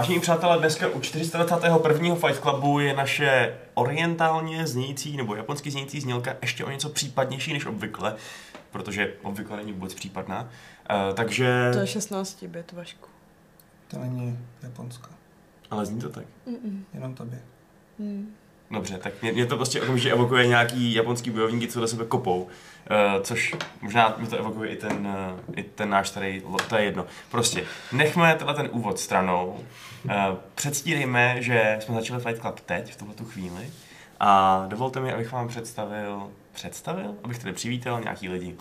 Vážení přátelé, dneska u 421. Fight Clubu je naše orientálně znějící nebo japonsky znějící znělka ještě o něco případnější než obvykle, protože obvykle není vůbec případná. Uh, takže... To je 16 bit, Vašku. To není Japonsko, Ale zní to tak. Mm-mm. jenom tobě. Mm. Dobře, tak mě, mě to prostě okamžitě evokuje nějaký japonský bojovníky, co do sebe kopou. Uh, což možná mi to evokuje i ten, uh, i ten náš tady, to je jedno. Prostě nechme tenhle ten úvod stranou. Uh, předstírejme, že jsme začali Fight Club teď, v tuhle tu chvíli. A dovolte mi, abych vám představil, představil? Abych tady přivítal nějaký lidi.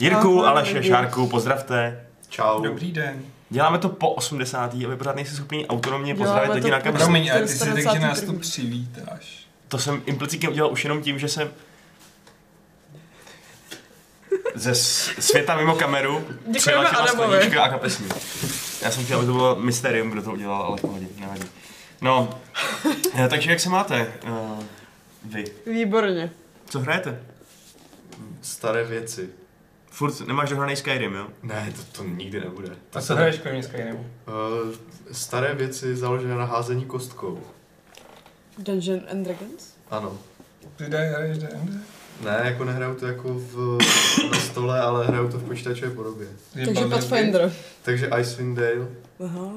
Jirku, Ahoj, Aleše. Šárku, pozdravte. Čau. Dobrý den. Děláme to po 80. a vy pořád nejste schopni autonomně pozdravit lidi na kameře. Promiň, ale ty si řekl, že 421. nás tu přivítáš. To jsem implicitně udělal už jenom tím, že jsem ze světa mimo kameru přiletěla Adamovi. a kapesník. Já jsem chtěl, aby to bylo mysterium, kdo to udělal, ale v pohodě, nevadí. No, eh, takže jak se máte? Uh, vy. Výborně. Co hrajete? Staré věci. Furt nemáš dohraný Skyrim, jo? Ne, to, to nikdy nebude. A co hraješ kromě Skyrimu? Uh, staré věci založené na házení kostkou. Dungeon and Dragons? Ano. Ty hraješ D&D? Ne, jako nehraju to jako v, na stole, ale hraju to v počítačové podobě. Takže? Pathfinder. Takže Icewind Dale, Aha.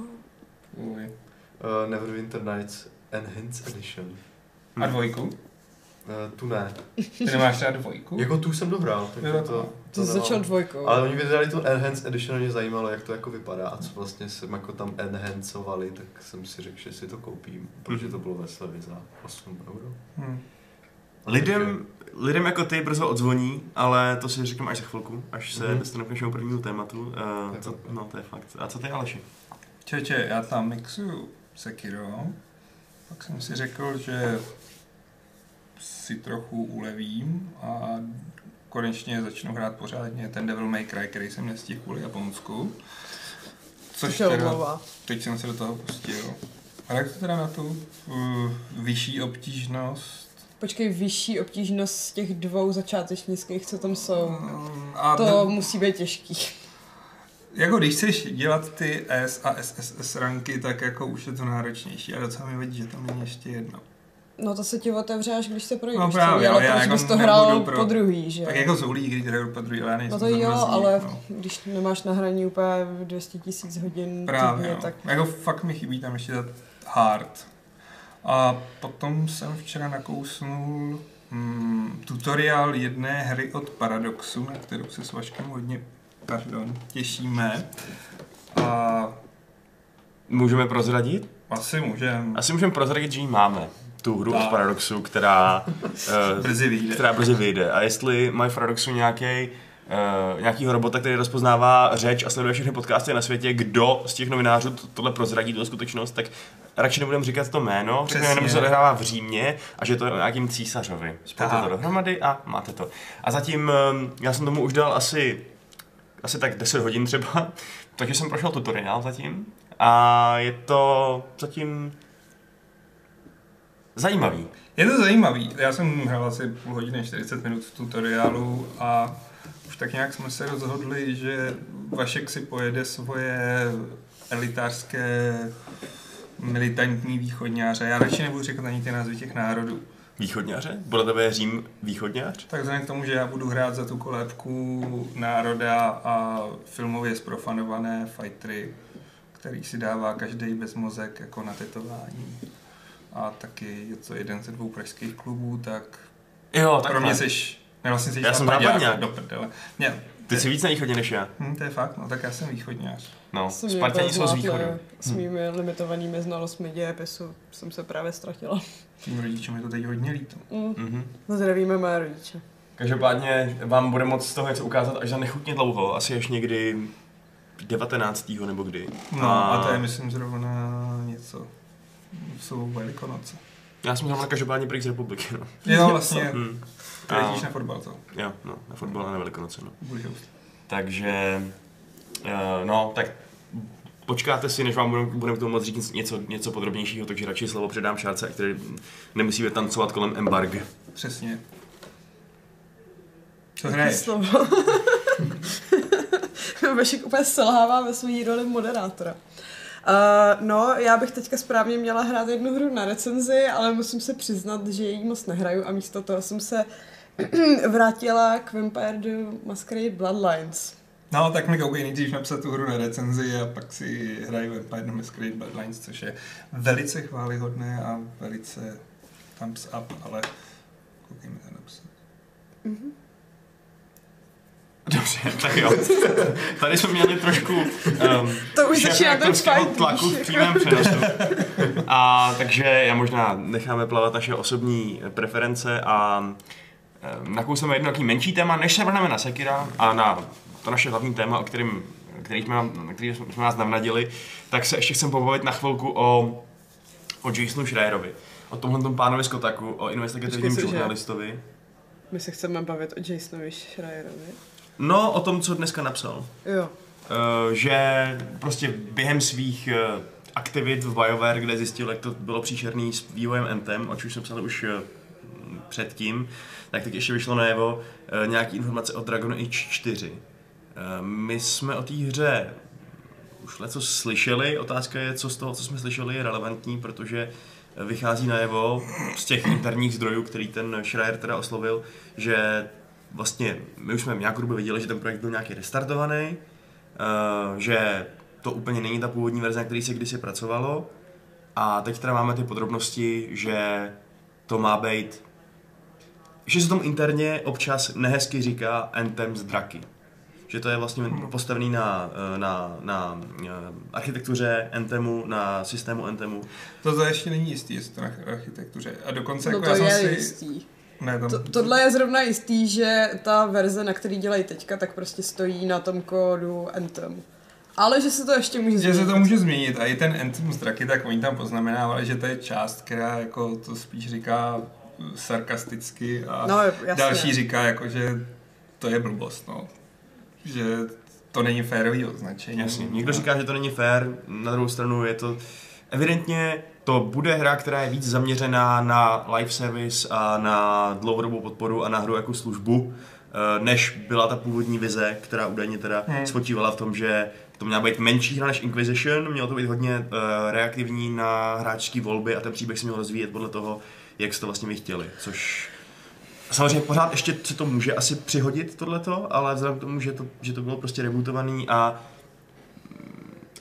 Uh, Neverwinter Nights Enhanced Edition. A dvojku? Uh, tu ne. Ty nemáš rád dvojku? Jako tu jsem dohrál, takže Jo, to, to- Ty to nemám. začal dvojkou. Ale oni vydali tu Enhanced Edition mě zajímalo, jak to jako vypadá a co vlastně jsem jako tam enhancovali, tak jsem si řekl, že si to koupím, protože to bylo ve slevě za 8 euro. Hm. Lidem, lidem jako ty brzo odzvoní, ale to si řekneme až za chvilku, až se Mhm. dostaneme k našemu prvnímu tématu. Uh, to, to no, to je fakt. A co ty, Aleši? Čeče, já tam mixuju Sekiro. Pak jsem si řekl, že si trochu ulevím a konečně začnu hrát pořádně ten Devil May Cry, který jsem nestihl kvůli Japonsku. Což teda, teď jsem se do toho pustil. A jak to teda na tu uh, vyšší obtížnost? Počkej, vyšší obtížnost z těch dvou začátečnických, co tam jsou. A To d- musí být těžký. jako když chceš dělat ty S a SSS ranky, tak jako už je to náročnější. A docela mi vadí, že tam není ještě jedno. No to se ti otevře, až když se projdeš. No právě, celý, ale ale já jako bys to hrál pro- po druhý, že? Tak jako zoulí, když hraju po druhý, ale já nejsem No to jo, zamrzlík, ale no. když nemáš na hraní úplně 200 tisíc hodin Právě, týdně, no. tak Jako fakt mi chybí tam ještě ta hard. A potom jsem včera nakousnul hmm, tutoriál jedné hry od Paradoxu, na kterou se s Vaškem hodně pardon, těšíme. A Můžeme prozradit? asi můžem. Asi můžeme prozradit, že ji máme. Tu hru od. Paradoxu, která, uh, Brzy vyjde. která brzy vyjde. A jestli mají v Paradoxu nějaký Uh, nějakýho robota, který rozpoznává řeč a sleduje všechny podcasty na světě, kdo z těch novinářů to, tohle prozradí, tuto skutečnost, tak radši nebudeme říkat to jméno, řekneme jenom, že se odehrává v Římě a že to je nějakým císařovi. Spojte to dohromady a máte to. A zatím, um, já jsem tomu už dal asi, asi tak 10 hodin třeba, takže jsem prošel tutoriál zatím a je to zatím zajímavý. Je to zajímavý. Já jsem hrál asi půl hodiny, 40 minut v tutoriálu a už tak nějak jsme se rozhodli, že Vašek si pojede svoje elitářské militantní východňáře. Já radši nebudu říkat ani ty názvy těch národů. Východňáře? Podle tebe je Řím východňář? Tak vzhledem k tomu, že já budu hrát za tu kolébku národa a filmově zprofanované fightery, který si dává každý bez mozek jako na tetování. A taky je to jeden ze dvou pražských klubů, tak Jo, pro mě seš, ne vlastně jsi Já jsem západňák, do prdele. Ne, Ty jsi víc na východě než já. hm, to je fakt, no tak já jsem východňář. No, se mě Spartani jsou z východu. S mými limitovanými znalostmi dějepisu jsem se právě ztratila. Tím rodičům je to teď hodně líto. Mm. Mhm. Zdravíme mé rodiče. Každopádně vám bude moc z toho něco ukázat až za nechutně dlouho, asi až někdy 19. nebo kdy. No a to je myslím zrovna něco. Jsou velikonoce. Já jsem zrovna každopádně prý z republiky, no. Jo, vlastně, Hmm. jezdíš na fotbal, to Jo, no, na fotbal a na Velikonoce, no. Takže, uh, no, tak počkáte si, než vám budeme, budeme k tomu moc říct něco, něco podrobnějšího, takže radši slovo předám Šárce, který nemusíme tancovat kolem embarg. Přesně. Co hraješ? Slovo. Vašek úplně selhává ve své roli moderátora. Uh, no, já bych teďka správně měla hrát jednu hru na recenzi, ale musím se přiznat, že ji moc nehraju a místo toho jsem se vrátila k Vampire the Masquerade Bloodlines. No, tak mi koukej nejdřív napsat tu hru na recenzi a pak si hrají Vampire the Masquerade Bloodlines, což je velice chválihodné a velice thumbs up, ale koukej mi to napsat. Mm-hmm. Dobře, tak jo. Tady jsme měli trošku um, To už tlaku v přímém přenosu. A takže já možná necháme plavat naše osobní preference a um, nakousneme jedno taký menší téma, než se vrhneme na Sekira a na to naše hlavní téma, o kterým, který jsme, který jsme nás navnadili, tak se ještě chcem pobavit na chvilku o, o Jasonu Schreierovi. O tomhle tom pánovi z Kotaku, o investigativním žurnalistovi. My se chceme bavit o Jasonovi Schreierovi. No, o tom, co dneska napsal. Jo. Eh, že prostě během svých eh, aktivit v BioWare, kde zjistil, jak to bylo příšerný s vývojem Anthem, o čem jsme psali už eh, předtím, tak teď ještě vyšlo najevo nějaký informace o Dragon Age 4. Eh, My jsme o té hře už leco slyšeli, otázka je, co z toho, co jsme slyšeli, je relevantní, protože vychází najevo z těch interních zdrojů, který ten Schreier teda oslovil, že vlastně my už jsme nějakou dobu věděli, že ten projekt byl nějaký restartovaný, eh, že to úplně není ta původní verze, na který se kdysi pracovalo. A teď teda máme ty podrobnosti, že to má být, že se tomu interně občas nehezky říká Anthem z draky. Že to je vlastně postavený na, eh, na, na eh, architektuře Anthemu, na systému Anthemu. To to ještě není jistý, jestli to na architektuře. A dokonce No jako to já jsem je si... jistý. Ne, tam... To, tohle je zrovna jistý, že ta verze, na který dělají teďka, tak prostě stojí na tom kódu Anthem. Ale že se to ještě může Že změnit. se to může změnit a i ten Anthem z draky, tak oni tam poznamenávali, že to je část, která jako to spíš říká sarkasticky a No, jasně. další říká jako, že to je blbost, no. Že to není férový označení. Jasně, někdo říká, že to není fair, na druhou stranu je to evidentně to bude hra, která je víc zaměřená na live service a na dlouhodobou podporu a na hru jako službu, eh, než byla ta původní vize, která údajně teda Hmm. spočívala v tom, že to měla být menší hra než Inquisition, mělo to být hodně uh, reaktivní na hráčské volby a ten příběh se měl rozvíjet podle toho, jak jste to vlastně vy chtěli, což Samozřejmě pořád ještě se to může asi přihodit tohleto, ale vzhledem k tomu, že to, že to bylo prostě rebootovaný a,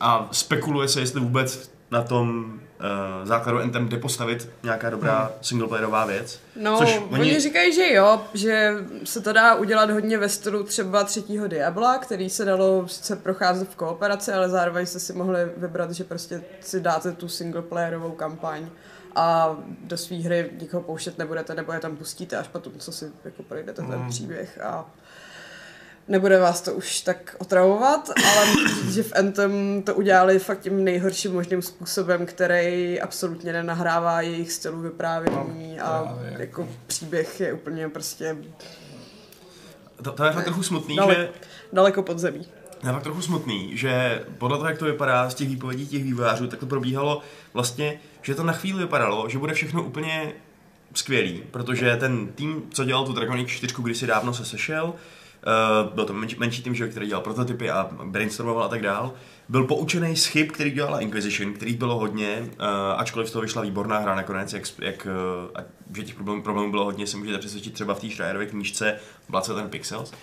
a spekuluje se, jestli vůbec na tom uh, základu Anthem jde postavit nějaká dobrá singleplayerová věc. No, Což oni- oni... říkají, že jo, že se to dá udělat hodně ve stylu třeba třetího Diabla, který se dalo sice procházet v kooperaci, ale zároveň jste si mohli vybrat, že prostě si dáte tu singleplayerovou kampaň a do své hry nikoho pouštět nebudete, nebo je tam pustíte až potom, co si jako projdete ten Mm. příběh a nebude vás to už tak otravovat, ale říct, že v Anthem to udělali fakt tím nejhorším možným způsobem, který absolutně nenahrává jejich stylu vyprávění No, a právě. jako příběh je úplně prostě To, to je fakt trochu smutný, Dale- že daleko pod zemí. je fakt trochu smutný, že podle toho, jak to vypadá z těch výpovědí těch vývojářů, tak to probíhalo vlastně, že to na chvíli vypadalo, že bude všechno úplně skvělý, protože ten tým, co dělal tu Dragon Age 4, kdysi dávno se sešel, Uh, byl to menší, menší tým, že, který dělal prototypy a brainstormoval a tak dál. Byl poučený z chyb, který dělala Inquisition, kterých bylo hodně, uh, ačkoliv z toho vyšla výborná hra nakonec, jak, jak uh, a, že těch problémů, problémů bylo hodně, se můžete přesvědčit třeba v té Schreierově knížce Blood and Pixels. Uh,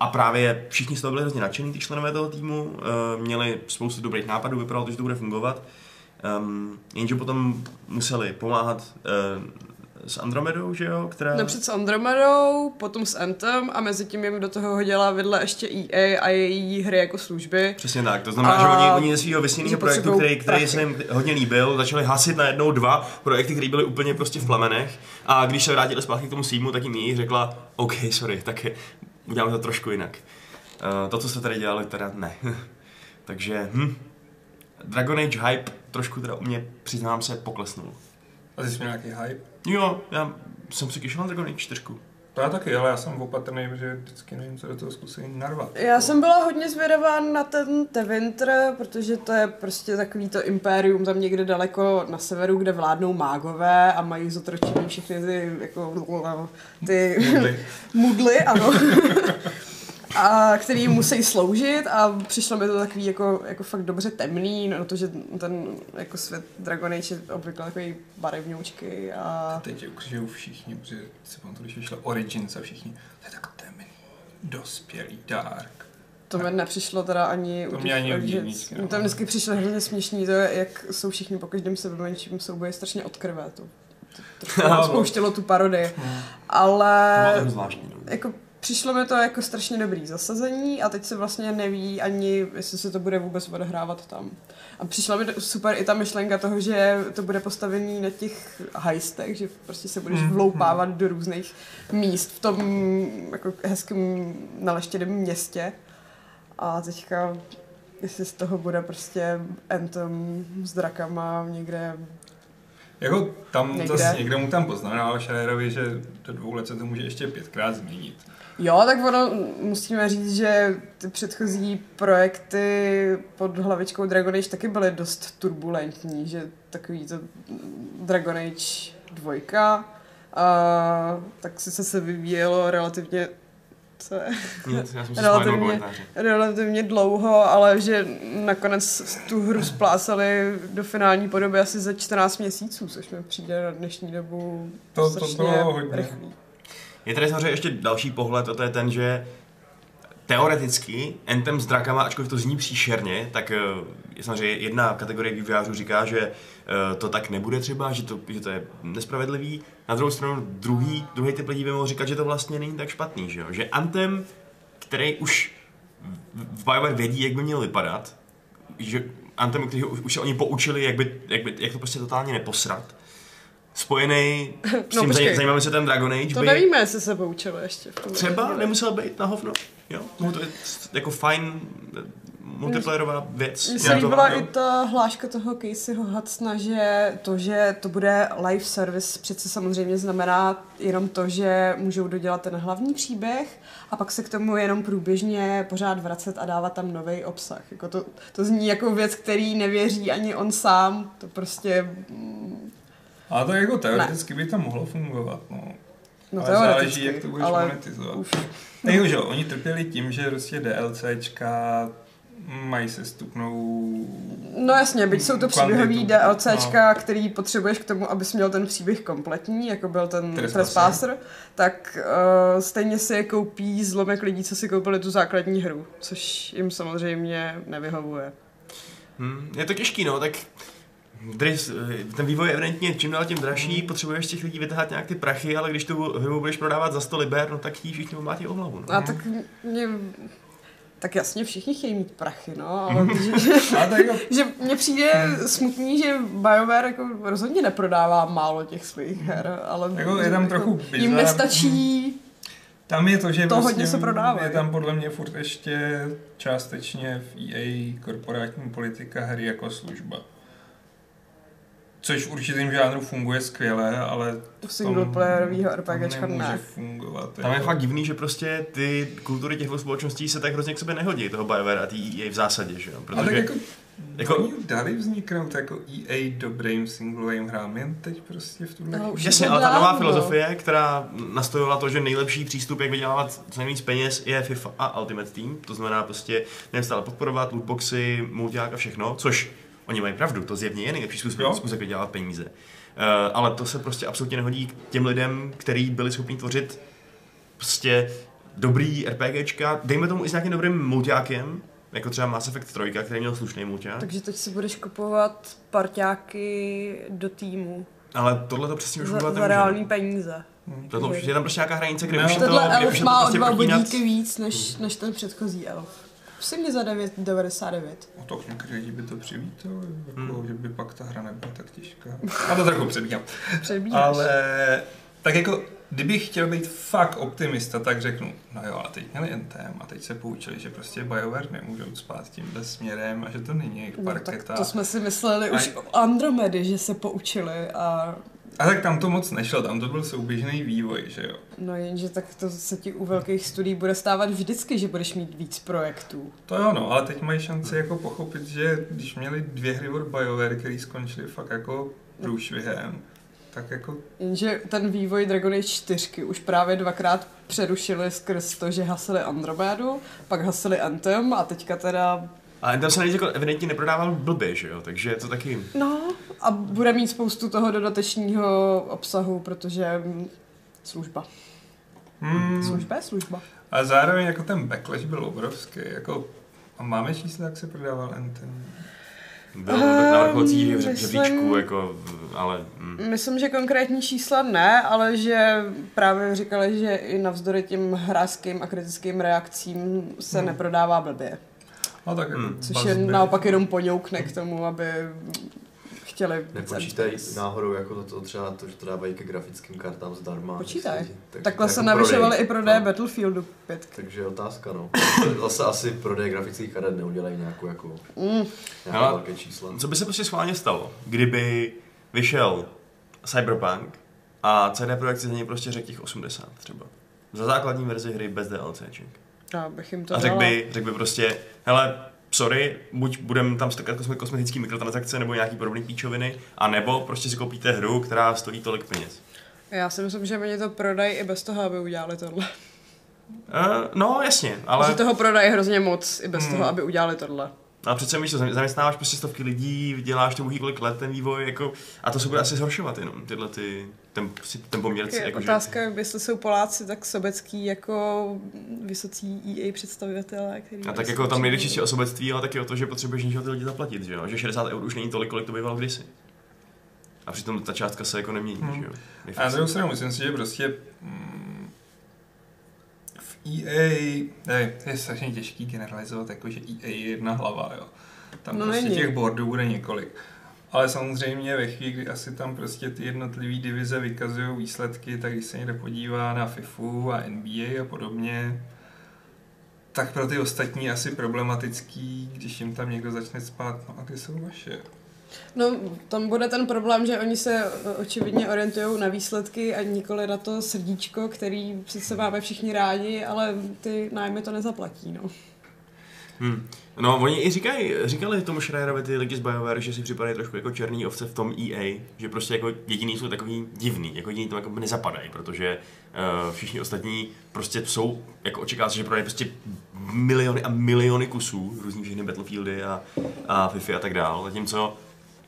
a právě všichni z toho byli hrozně nadšení, ty členové toho týmu, uh, měli spoustu dobrých nápadů, vypadalo to, že to bude fungovat. Um, jenže potom museli pomáhat s Andromedou, že jo, která... Napřed s Andromedou, potom s Anthem a mezi tím jim do toho hodila vedle ještě EA a její hry jako služby. Přesně tak, to znamená, A- že oni, oni ze svého vysněného projektu, který, který prachy. se jim hodně líbil, začali hasit najednou dva projekty, které byly úplně prostě v plamenech a když se vrátili zpátky k tomu svýmu, tak jim její řekla, OK, sorry, tak je, uděláme to trošku jinak. Uh, to, co jste tady dělali, teda ne. Takže, hm, Dragon Age hype trošku teda u mě, přiznám se, poklesnul. A ty jsi měl nějaký hype? Jo, já jsem si kyšel na Dragon Age 4. To já taky, ale já jsem opatrný, že vždycky nevím, co do toho zkusím narvat. Já jsem byla hodně zvědavá na ten Tevinter, protože to je prostě takový to impérium tam někde daleko na severu, kde vládnou mágové a mají zotročený všechny ty, jako, ty Mudly. mudly, ano. a který musí sloužit a přišlo mi to takový jako, jako fakt dobře temný, no to, že ten jako svět Dragon Age je obvykle takový barevňoučky a... Teď je ukřižují všichni, protože si pamatuju, když vyšlo Origins a všichni, to je tak temný, dospělý, dark. To mi nepřišlo teda ani To u mě ani jedničky, no. Tam vždycky přišlo hrozně směšný to, jak jsou všichni po každém sebemenším souboji strašně od krve. To, to, to, to spouštělo tu parodii. Hmm. Ale To bylo zvláštní. No. jako přišlo mi to jako strašně dobrý zasazení a teď se vlastně neví ani, jestli se to bude vůbec odehrávat tam. A přišla mi super i ta myšlenka toho, že to bude postavený na těch heistech, že prostě se budeš Mhm. vloupávat do různých míst v tom jako hezkém naleštěném městě. A teďka, jestli z toho bude prostě Anthem s drakama někde Jako tam Někde. někde. zase někdo mu tam poznamenal Schreierovi, že do dvou let se to může ještě pětkrát změnit. Jo, tak ono, musíme říct, že ty předchozí projekty pod hlavičkou Dragon Age taky byly dost turbulentní, že takový to Dragon Age 2, a tak se se vyvíjelo relativně co je, Nic, já jsem si Relativně. relativně dlouho, ale že nakonec tu hru splásali do finální podoby asi za 14 měsíců, což mi přijde na dnešní dobu To- to bylo hodně. rychlý. Je tady samozřejmě ještě další pohled, a to je ten, že teoreticky Anthem s drakama, ačkoliv to zní příšerně, tak eh, je samozřejmě jedna kategorie vývojářů říká, že eh, to tak nebude třeba, že to, že to je nespravedlivý. Na druhou stranu druhý, druhý typ lidí by mohl říkat, že to vlastně není tak špatný, že, jo? že Anthem, který už v BioWare vědí, jak by měl vypadat, že Anthem, který už, už se oni poučili, jak, by, jak, by, jak to prostě totálně neposrat, spojený s No, tím počkej. no, zajímavým světem Dragon Age, To by nevíme, jestli se poučilo ještě v tom. třeba nemusel být na hovno. Jo, mohl to být jako fajn multiplayerová věc. Mně Já se to- líbila i ta hláška toho Caseyho Hudsona, že to, že to bude live service, přece samozřejmě znamená jenom to, že můžou dodělat ten hlavní příběh a pak se k tomu jenom průběžně pořád vracet a dávat tam nový obsah. Jako to, to zní jako věc, který nevěří ani on sám. To prostě, mm, Ale to jako teoreticky by to mohlo fungovat, no. no ale záleží, jak to budeš ale monetizovat. už. No. Jako, že oni trpěli tím, že prostě DLCčka mají sestupnou... No jasně, byť jsou to příběhový. DLCčka, no. který potřebuješ k tomu, abys měl ten příběh kompletní, jako byl ten Trespasser. Tak uh, stejně si je koupí zlomek lidí, co si koupili tu základní hru, což jim samozřejmě nevyhovuje. Hm, je to těžký, no, tak Dris, eh, ten vývoj je evidentně čím dál tím dražší, potřebuješ z těch lidí vytáhat nějak ty prachy, ale když tu hru budeš prodávat za 100 liber, no tak ti všichni mlátí o hlavu. No. A tak mě... Tak jasně, všichni chtějí mít prachy, no, ale že, že, jako, že mně přijde smutný, že BioWare jako rozhodně neprodává málo těch svých her, ale Jako je tam trochu jim bizar. nestačí tam je to, že To vlastně hodně se prodává, je tam podle mě furt ještě částečně v EA korporátní politika hry jako služba. Což v určitém žánru funguje skvěle, ale u v singleplayerového tom RPGčka nemůže ne. fungovat. Tam je jako. fakt divný, že prostě ty kultury těch společností se tak hrozně k sobě nehodí, toho BioWare a ty EA v zásadě, že jo? Ale tak Protože jako, jako- jako, oni dali vzniknout jako EA dobrým singlovým hrám, jen teď prostě v tuhle No, Jasně, ale ta nová filozofie, která nastojovala to, že nejlepší přístup, jak vydělávat co nejvíc peněz, je FIFA a Ultimate Team. To znamená prostě neustále podporovat lootboxy, multiák a všechno, což oni mají pravdu, to zjevně je nejlepší způsob, způsob jak vydělávat peníze. Uh, ale to se prostě absolutně nehodí k těm lidem, kteří byli schopni tvořit prostě dobrý RPGčka, dejme tomu i s nějakým dobrým multiákem, jako třeba Mass Effect 3, který měl slušný multiák. Takže teď si budeš kupovat parťáky do týmu Ale tohle to přesně už za, za nemůže. reální peníze. Tohle už je tam prostě nějaká hranice, kde No. už je to, už elf je to má o prostě dva protínat. bodíky víc než, než ten předchozí elf. Pusím mě za 9,99. O to některý lidi by to přivítali, jako, Hmm. že by pak ta hra nebyla tak těžká. A to trochu předbíhám. Ale tak jako, kdybych chtěl být fakt optimista, tak řeknu, no jo, a teď měli NTM a teď se poučili, že prostě BioWare nemůžou spát tímhle směrem a že to není jejich No, tak parketa. to jsme si mysleli A- už o Andromedy, že se poučili a A tak tam to moc nešlo, tam to byl souběžný vývoj, že jo. no jenže tak to se ti u velkých studií bude stávat vždycky, že budeš mít víc projektů. To jo, no, ale teď mají šanci jako pochopit, že když měli dvě hry od BioWare, které skončily fakt jako průšvihem, tak jako Jenže ten vývoj Dragon Age 4 už právě dvakrát přerušili skrz to, že hasili Andromedu, pak hasili Anthem a teďka teda... A tam se nejde jako evidentně neprodával blbě, že jo, takže je to taky... No, a bude mít spoustu toho dodatečního obsahu, protože mm, služba. hmm, Služba je služba. a zároveň jako ten backlash byl obrovský, jako a máme čísla, jak se prodával Anthem? Byl tak na Ehm, v myslím- žebříčku, jako, ale... Mm. Myslím, že konkrétní čísla ne, ale že právě říkali, že i navzdory těm hráčským a kritickým reakcím se Hmm. neprodává blbě. No tak jako Hmm. Což je naopak jenom poňoukne k tomu, aby chtěli Nepočítají náhodou jako to, to třeba to, že to dávají ke grafickým kartám zdarma. Počítaj. jestli- tak- Takhle tak se jako navyšovaly prodej. i prodeje No, Battlefieldu 5. Takže otázka, no. Zase asi prodej grafických karet neudělají nějakou jako Mm. nějaké velké čísla. Co by se prostě schválně stalo, kdyby vyšel Cyberpunk a CD Projekt si za něj prostě řekl těch 80 třeba. Za základní verzi hry bez DLCček. Já bych jim to A řekl by, řek by prostě, hele, sorry, buď budeme tam strkat kosme- kosmetický mikrotransakce nebo nějaký podobný píčoviny, a nebo prostě si koupíte hru, která stojí tolik peněz. Já si myslím, že oni to prodají i bez toho, aby udělali tohle. Uh, no, jasně, Ale... ale, Že toho prodají hrozně moc i bez Hmm. toho, aby udělali tohle. Ale přece víš, to zaměstnáváš prostě stovky lidí, děláš to kolik let ten vývoj, jako, a to se bude asi zhoršovat jenom, tyhle ty, ten, ten poměr. Je Jako, otázka, jestli jsou Poláci tak sobecký jako vysocí EA představitelé, který... A tak jako tam nejde čistě o sobectví, ale taky o to, že potřebuješ něčeho ty lidi zaplatit, že jo? Že 60 eur už není tolik, kolik to bývalo kdysi. A přitom ta částka se jako nemění, Hmm. že jo? A na druhou stranu myslím si, že prostě mm, v EA, ne, to je strašně těžký generalizovat, jako že EA je jedna hlava, jo. Tam No prostě není. těch boardů bude několik. Ale samozřejmě ve chvíli, kdy asi tam prostě ty jednotlivé divize vykazují výsledky, tak když se někdo podívá na FIFU a NBA a podobně, tak pro ty ostatní asi problematický, když jim tam někdo začne spát, no a ty jsou vaše. No, tam bude ten problém, že oni se o- očividně orientují na výsledky a nikoli na to srdíčko, který sice máme všichni rádi, ale ty nájmy to nezaplatí, no. Hmm. No, oni i říkají, říkali tomu Schreierovi ty lidi z BioWare, že si připadají trošku jako černý ovce v tom EA, že prostě jako jediný jsou takový divný, jako jediný to jako nezapadají, protože uh, všichni ostatní prostě jsou, jako očekává se, že prodají prostě miliony a miliony kusů, různý všechny Battlefieldy a, a FIFA a tak dál, zatímco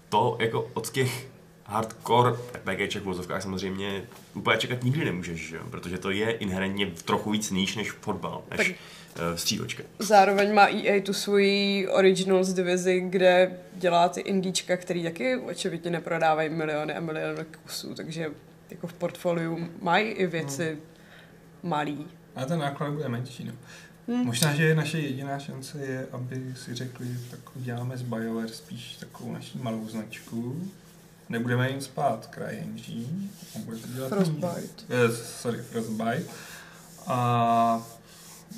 to jako od těch hardcore RPGček v vozovkách samozřejmě úplně čekat nikdy nemůžeš, že? jo? protože to je inherentně trochu víc níž než fotbal, než Tak- uh, střílečka. Zároveň má EA tu svoji Originals divizi, kde dělá ty indíčka, který taky očividně neprodávají miliony a miliony kusů, takže jako v portfoliu mají i věci malý. A ten náklad bude menší, no. Hmm. Možná, že naše jediná šance je, aby si řekli, tak uděláme z BioWare spíš takovou naší malou značku. Nebudeme jim spát CryEngine, Frostbite. Eh, sorry, Frostbite. A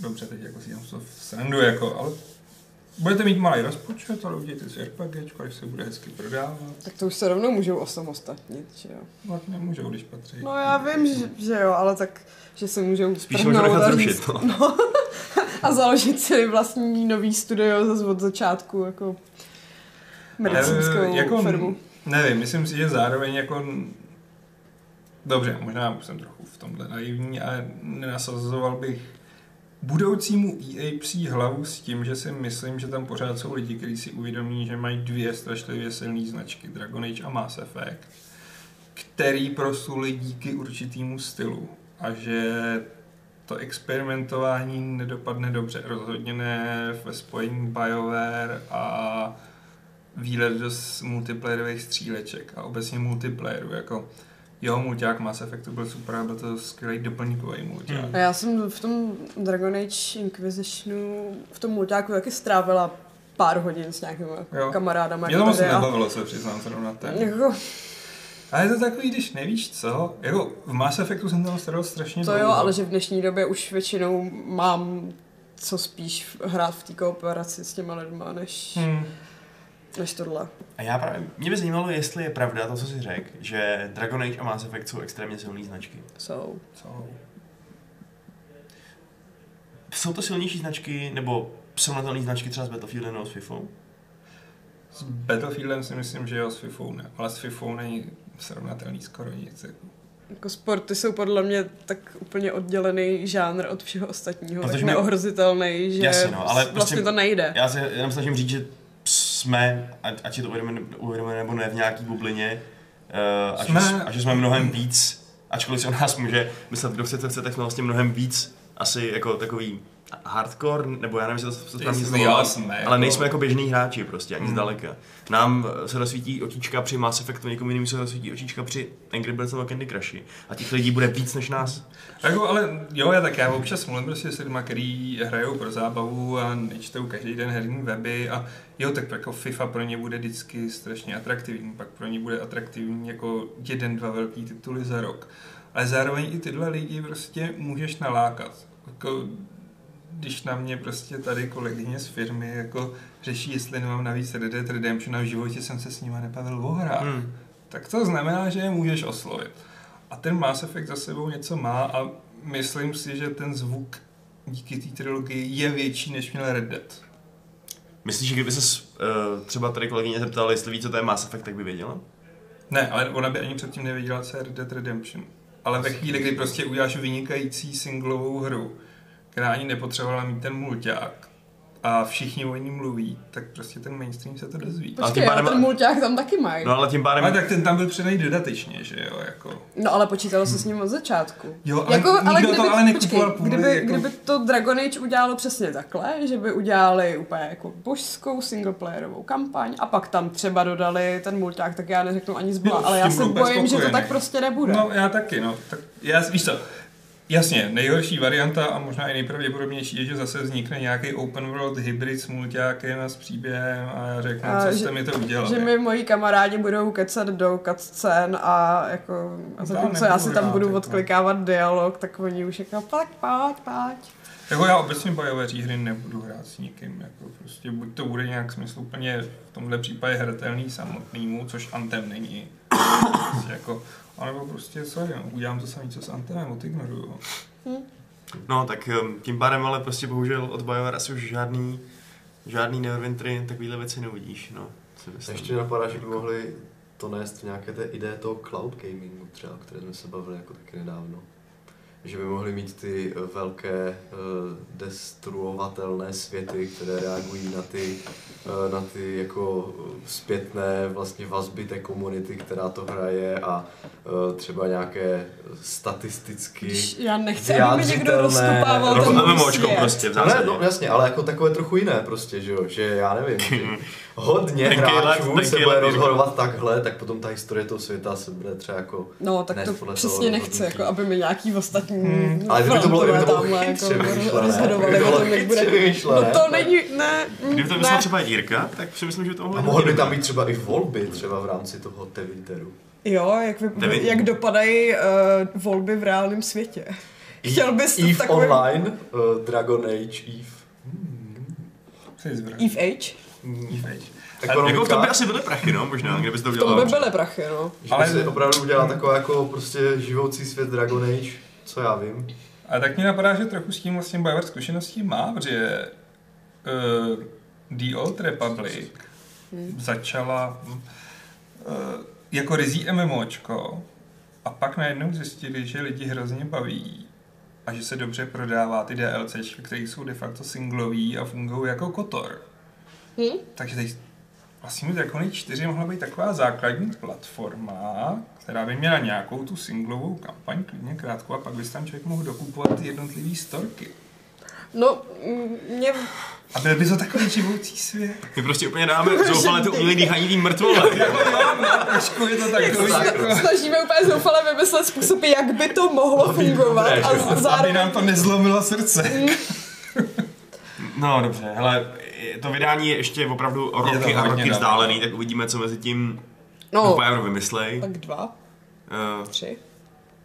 dobře, teď jako si tam to srandu, jako, ale budete mít malý rozpočet, ale udějte si RPGčko, až se bude hezky prodávat. Tak to už se rovnou můžou osamostatnit, že jo? No, nemůžou, když patří. No já vím, že, že jo, ale tak, že se můžou Spíš nechat a zrušit, říct- no. a založit si vlastní nový studio zase od začátku, jako medicínskou Eh, jako, firmu. Nevím, myslím si, že zároveň jako... Dobře, možná už jsem trochu v tomhle naivní, ale nenasazoval bych budoucímu EA psí hlavu s tím, že si myslím, že tam pořád jsou lidi, kteří si uvědomí, že mají dvě strašlivě silné značky, Dragon Age a Mass Effect, který prosuli díky určitému stylu a že to experimentování nedopadne dobře. Rozhodně ne ve spojení BioWare a výlet do multiplayerových stříleček a obecně multiplayeru. Jako, jo, mulťák Mass Effectu byl super, a byl to skvělý doplňkový mulťák. Hmm. Já jsem v tom Dragon Age Inquisitionu, v tom mulťáku taky strávila pár hodin s nějakými Jo. kamarádama. Mě to moc nebavilo, se přiznám zrovna ten. Jako, Ale je to takový, když nevíš co, jako v Mass Effectu jsem tam strávil strašně to dlouho. jo, ale že v dnešní době už většinou mám co spíš hrát v té kooperaci s těma lidma, než, Hmm. než tohle. A já právě, mě by zajímalo, jestli je pravda to, co jsi řekl, že Dragon Age a Mass Effect jsou extrémně silné značky. So. Co? Jsou to silnější značky, nebo srovnatelné značky třeba s Battlefieldem nebo s FIFA? S Battlefieldem si myslím, že jo, s FIFou ne, ale s FIFou není srovnatelný skoro nic. Jako. Jako sporty jsou podle mě tak úplně oddělený žánr od všeho ostatního, Protože tak my- neohrozitelný, že Jasně, no, ale vlastně prostě- to nejde. Já se jenom snažím říct, že jsme, ať, si to uvědomíme, nebo ne, v nějaký bublině, uh, a, že, Jsme- s- a že jsme mnohem víc, ačkoliv si o nás může myslet, kdo chce, co chce, tak jsme vlastně mnohem víc asi jako takový hardcore, nebo já nevím, jestli to, správně slovo, ale- jako- nejsme jako běžní hráči prostě, ani Hmm. zdaleka. Nám eh, se rozsvítí očička při Mass Effectu, někomu jinému se rozsvítí očička při Angry Birds nebo Candy Crushi. A těch lidí bude víc než nás. Jako, ale jo, já tak já občas mluvím prostě s lidmi, který hrajou pro zábavu a nečtou každý den herní weby a jo, tak jako FIFA pro ně bude vždycky strašně atraktivní, pak pro ně bude atraktivní jako jeden, dva velký tituly za rok. Ale zároveň i tyhle lidi prostě můžeš nalákat. Jako, když na mě prostě tady kolegyně z firmy jako řeší, jestli nemám navíc Red Dead Redemption a v životě jsem se s nima nebavil o hrách, Hmm. tak to znamená, že je můžeš oslovit. A ten Mass Effect za sebou něco má a myslím si, že ten zvuk díky té trilogii je větší, než měl Red Dead. Myslíš, že kdyby se uh, třeba tady kolegyně zeptala, jestli ví, co to je Mass Effect, tak by věděla? Ne, ale ona by ani předtím nevěděla, co je Red Dead Redemption. Ale ve chvíli, kdy prostě uděláš vynikající singlovou hru, která ani nepotřebovala mít ten mulťák, a všichni o ní mluví, tak prostě ten mainstream se to dozví. A tím Počkej, ale pádem- ten mulťák tam taky mají. No ale tím pádem... Ale tak ten tam byl předej dodatečně, že jo, jako. No ale počítalo se s ním od začátku. Jo, ale nikdo to ale nekupoval kvůli kdyby, jako- kdyby to Dragon Age udělalo přesně takhle, že by udělali úplně jako božskou singleplayerovou kampaň a pak tam třeba dodali ten mulťák, tak já neřeknu ani Jo, s ale já tím se bojím, že to spokojený. tak prostě nebude. No, já taky, no. Tak já, víš co, jasně, nejhorší varianta a možná i nejpravděpodobnější je, že zase vznikne nějaký open world hybrid s mulťákem a s příběhem a já řeknu, A co že- jste mi to udělali. Že mi moji kamarádi budou kecat do cutscén a jako, a zatímco já si tam budu jako. odklikávat dialog, tak oni už jako pojď, pojď, pojď. Jako já obecně bojové hry nebudu hrát s nikým, jako prostě buď to bude nějak smysluplně v tomhle případě hratelný samotnýmu, což Antem není. prostě jako, anebo prostě, sorry, no, udělám to samé, co s Antemem, odignoruju. No tak um, tím pádem ale prostě bohužel od BioWare asi už žádný, žádný Neverwintery, takovýhle věci neuvidíš, no. Ještě napadá, že by mohli to nést v nějaké té ideje toho cloud gamingu třeba, o které jsme se bavili jako taky nedávno. Že by mohli mít ty eh, velké uh, destruovatelné světy, které reagují na ty, eh, na ty jako eh, zpětné vlastně vazby té komunity, která to hraje a eh, třeba nějaké statisticky Když Já nechci, aby mi někdo rozkopával Roz- ten můj MMOčko svět. prostě v No, ne, zásadě. no jasně, ale jako takové trochu jiné prostě, že jo, že já nevím, že hodně Tenkej let, hráčů tenkej se bude Jirko. rozhodovat takhle, tak potom ta historie toho světa se bude třeba jako... No, tak to přesně rozhodnutí. jako aby mi nějaký ostatní Hmm. Ale kdyby to bylo, kdyby to bylo chytře jako rozhodovali to o tom, jak bude... No to není, ne, Kdyby to myslel ne. třeba Jirka, tak si myslím, že to mohlo A mohly by tam být třeba i volby, třeba v rámci toho Tevinteru. Jo, jak, vy, jak dopadají uh, volby v reálném světě. Chtěl bys Eve v takovém... Online, uh, Dragon Age, Eve. Jsi zvrat. Eve Age? Eve Age. Jako v tom by asi byly prachy, no, možná, kdyby to To udělal. by dobře. byly prachy, no. Že Ale- si opravdu udělá takový jako prostě živoucí svět Dragon Age, co já vím. A tak mě napadá, že trochu s tím vlastně BioWare zkušeností má, protože uh, The Old Republic začala uh, jako rizí MMOčko a pak najednou zjistili, že lidi hrozně baví a že se dobře prodává ty DLCčky, které jsou de facto singlový a fungují jako kotor. Hm? Takže teď vlastně Dragon Age 4 mohla být taková základní platforma, která by měla nějakou tu singlovou kampaň, klidně krátkou, a pak by tam člověk mohl dokupovat ty jednotlivý storky. No, mě... A byl by to takový živoucí svět. My prostě úplně dáme zoufale to umělý dýchání tý mrtvole. Trošku je to takový, se jako, snažíme úplně zoufale vymyslet způsoby, jak by to mohlo fungovat a že? z- aby zároveň... nám to nezlomilo srdce. No dobře, hele, to vydání je ještě opravdu roky a roky vzdálený, tak uvidíme, co mezi tím No, no. vymyslej. tak dva, Uh, tři.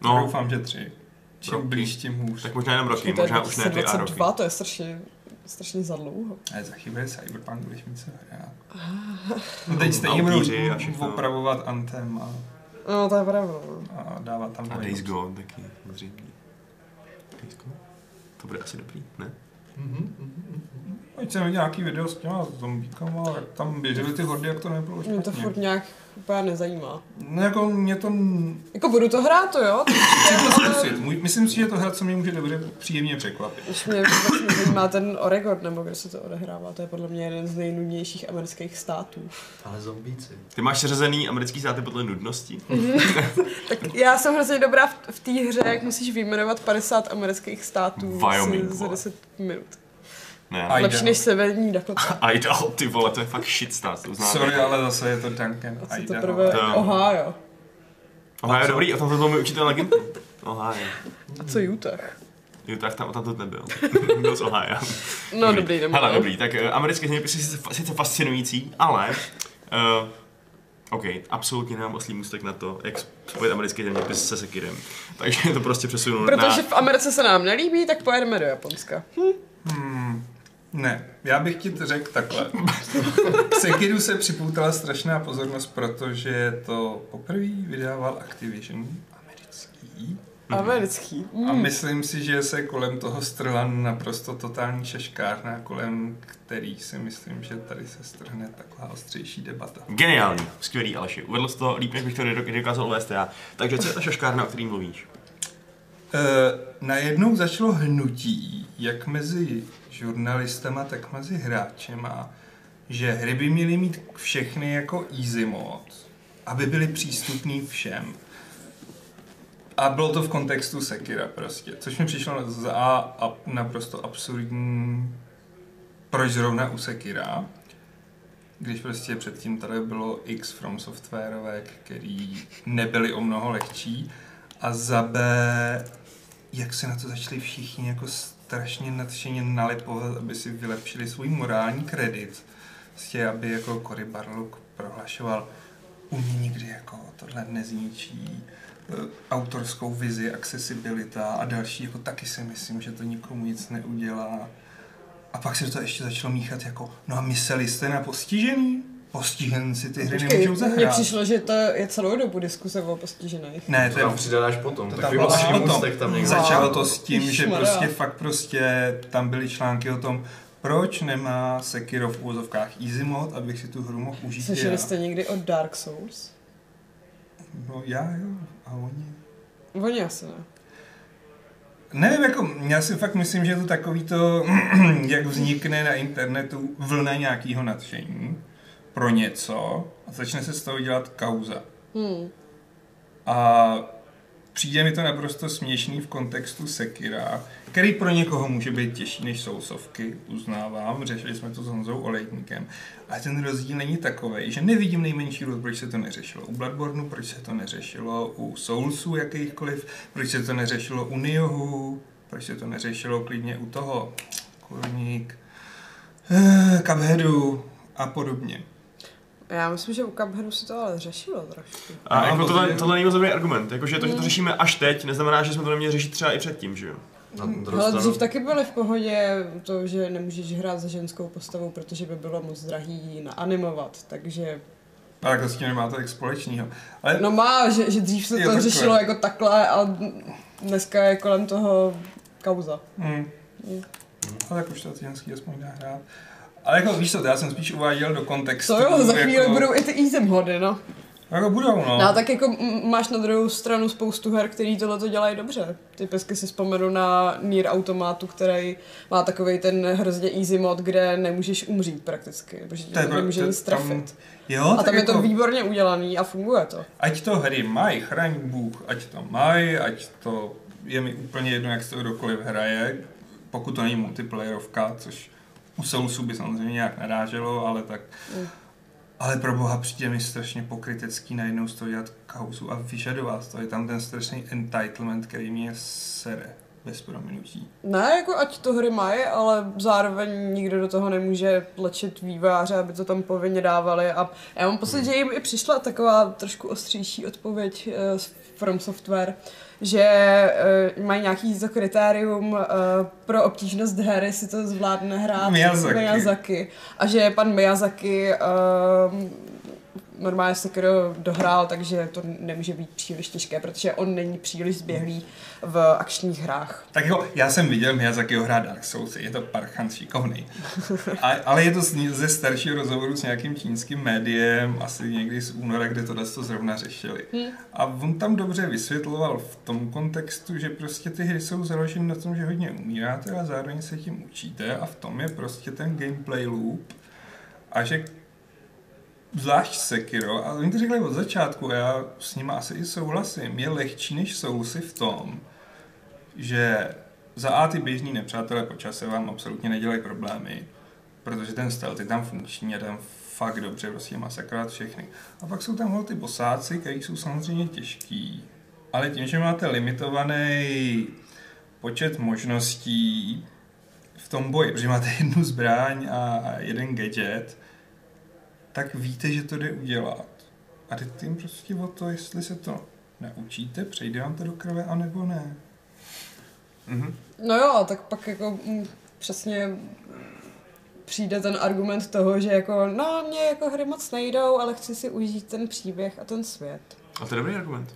no, Doufám, že tři. Čím Roky. blíž, tím hůř. tak možná jenom roky, možná už ne ty a roky. 22, to je strašně, strašně za dlouho. Ale za chvíli je Cyberpunk, budeš mít co hrát. No teď a všechno. opravovat Anthem a, No, to je pravda. a dávat tam A. Days Gone taky, zřejmě. Days Gone? To bude asi dobrý, ne? Mhm, mhm, mhm. Ať jsem viděl nějaký video s těma zombíkama, jak tam běžely ty hordy, jak to nebylo to špatně. furt nějak úplně nezajímá. No jako mě to... Jako budu to hrát, to jo? To ale zkusit. Myslím si, že to hra, co mě může dobře příjemně překvapit. Už mě vůbec nezajímá ten Oregon, nebo kde se to odehrává. To je podle mě jeden z nejnudnějších amerických států. Ale zombíci. Ty máš řazený americký státy podle nudnosti? Tak já jsem hrozně dobrá v, v té hře, jak musíš vyjmenovat 50 amerických států Wyoming, za vole. 10 minut. Ne. Aj- Lepší Idaho. než severní Dakota. Idaho, ty vole, to je fakt shit stát. To. Sorry, ale zase je to Duncan. A co to Idaho. prvé To- Ohio. Ohio je dobrý, a tam to byl můj učitel legendy. Ohio. A co Utah? Utah tam, tam to nebyl. byl z Ohio. No dobrý, dobrý. Hele, dobrý, tak uh, americké zeměpisy jsou sice, sice fascinující, ale... Uh, OK, absolutně nemám oslý můstek na to, jak spojit americký zeměpis se Sekirem. Takže to prostě přesunu Protože na... v Americe se nám nelíbí, tak pojedeme do Japonska. Hmm, ne, já bych ti to řekl takhle. K Sekiru se připoutala strašná pozornost, protože to poprvé vydával Activision americký. Americký. A Mm. myslím si, že se kolem toho strhla naprosto totální šeškárna, kolem který si myslím, že tady se strhne taková ostřejší debata. Geniální, skvělý Aleši. Uvedl jsi to líp, než bych to nedok- dokázal uvést já. Takže co je ta šaškárna, o kterým mluvíš? E, najednou začalo hnutí, jak mezi žurnalistama, tak mezi hráčema, že hry by měly mít všechny jako easy mod, aby byly přístupný všem. A bylo to v kontextu Sekira prostě, což mi přišlo za a naprosto absurdní, proč zrovna u Sekira, když prostě předtím tady bylo X From Softwareovek, který nebyly o mnoho lehčí, a za B, jak se na to začali všichni jako strašně nadšeně nalipovat, aby si vylepšili svůj morální kredit. Prostě, aby jako Cory Barlog prohlašoval, u mě nikdy jako tohle nezničí eh, autorskou vizi, accessibilita a další, jako taky si myslím, že to nikomu nic neudělá. A pak se to ještě začalo míchat jako, no a mysleli jste na postižený? Postiženci ty hry Počkej, nemůžou mně zahrát. přišlo, že to je celou dobu diskuse o postižených. Ne, To to je tam přijde až potom. To tam Takový bylo až oslý potom. tam někde. Začalo to s tím, že prostě fakt prostě tam byly články o tom, proč nemá Sekiro v úvozovkách easy mod, abych si tu hru mohl užít Slyšeli jste někdy o Dark Souls? No já jo, a oni. Oni asi ne. Nevím, jako, já si fakt myslím, že je to takový to, jak vznikne na internetu vlna nějakého nadšení pro něco a začne se z toho dělat kauza. Hmm. A přijde mi to naprosto směšný v kontextu Sekira, který pro někoho může být těžší než Soulsovky, uznávám, řešili jsme to s Honzou Olejníkem. Ale ten rozdíl není takový, že nevidím nejmenší důvod, proč se to neřešilo. U Bloodborneu, proč se to neřešilo, u Soulsů jakýchkoliv, proč se to neřešilo u Niohu, proč se to neřešilo klidně u toho, kurník, eh, Cupheadu a podobně. Já myslím, že u Cupheadu se to ale řešilo trošku. A No, jako tohle, protože- tohle není moc dobrý argument. Jakože to, že to Mm. řešíme až teď, neznamená, že jsme to neměli řešit třeba i předtím, že jo? Druhou Ale dřív taky byly v pohodě to, že nemůžeš hrát za ženskou postavou, protože by bylo moc drahý ji naanimovat, takže... A tak to s tím nemá to tak společného. Ale No má, že, že dřív se to takhle. řešilo jako takhle a dneska je kolem toho kauza. Hmm. Hmm. Ale tak už to ženský aspoň dá hrát. Ale jako víš co, to já jsem spíš uváděl do kontextu. Co jo, za chvíli jako, budou i ty easy hody, no. Jako budou, no. No, tak jako máš na druhou stranu spoustu her, který tohle to dělají dobře. Typicky si vzpomenu na Nier Automatu, který má takový ten hrozně easy mod, kde nemůžeš umřít prakticky, protože To tě nemůže to- nic tam- trefit. Jo, A tam je jako, to výborně udělaný a funguje to. Ať to hry mají, chraň Bůh, ať to mají, ať to je mi úplně jedno, jak se to kdokoliv hraje, pokud to není multiplayerovka, což u Soulsu by samozřejmě nějak naráželo, ale tak... Mm. Ale pro boha přijde mi strašně pokrytecký najednou z toho dělat kauzu a vyžadovat to. Je tam ten strašný entitlement, který mě sere bez prominutí. Ne, jako ať to hry mají, ale zároveň nikdo do toho nemůže tlačit vývojáře, aby to tam povinně dávali. A já mám pocit, že jim i přišla taková trošku ostřejší odpověď uh, From Software, že uh, mají nějaký to kritérium uh, pro obtížnost hry, si to zvládne hrát Miyazaki. Miyazaki. A že pan Miyazaki uh, normálně Sekiro dohrál, takže to nemůže být příliš těžké, protože on není příliš zběhlý v akčních hrách. Tak jo, já jsem viděl Miyazakiho hrát Dark Souls, je to parchan šikovný. A, ale je to z- ze staršího rozhovoru s nějakým čínským médiem, asi někdy z února, kde tohle to zrovna řešili. A on tam dobře vysvětloval v tom kontextu, že prostě ty hry jsou založeny na tom, že hodně umíráte a zároveň se tím učíte a v tom je prostě ten gameplay loop. A že zvlášť Sekiro, a oni to řekli od začátku, já s nimi asi i souhlasím, je lehčí než Soulsy v tom, že za A ty běžní nepřátelé po čase vám absolutně nedělají problémy, protože ten stealth je tam funkční a tam fakt dobře prostě masakrovat všechny. A pak jsou tam ty bosáci, který jsou samozřejmě těžký, ale tím, že máte limitovaný počet možností v tom boji, protože máte jednu zbraň a jeden gadget, tak víte, že to jde udělat. A jde tím prostě o to, jestli se to naučíte, přejde vám to do krve, anebo ne. Mhm. No jo, tak pak jako mm, přesně přijde ten argument toho, že jako, no, mě jako hry moc nejdou, ale chci si užít ten příběh a ten svět. A to je dobrý argument.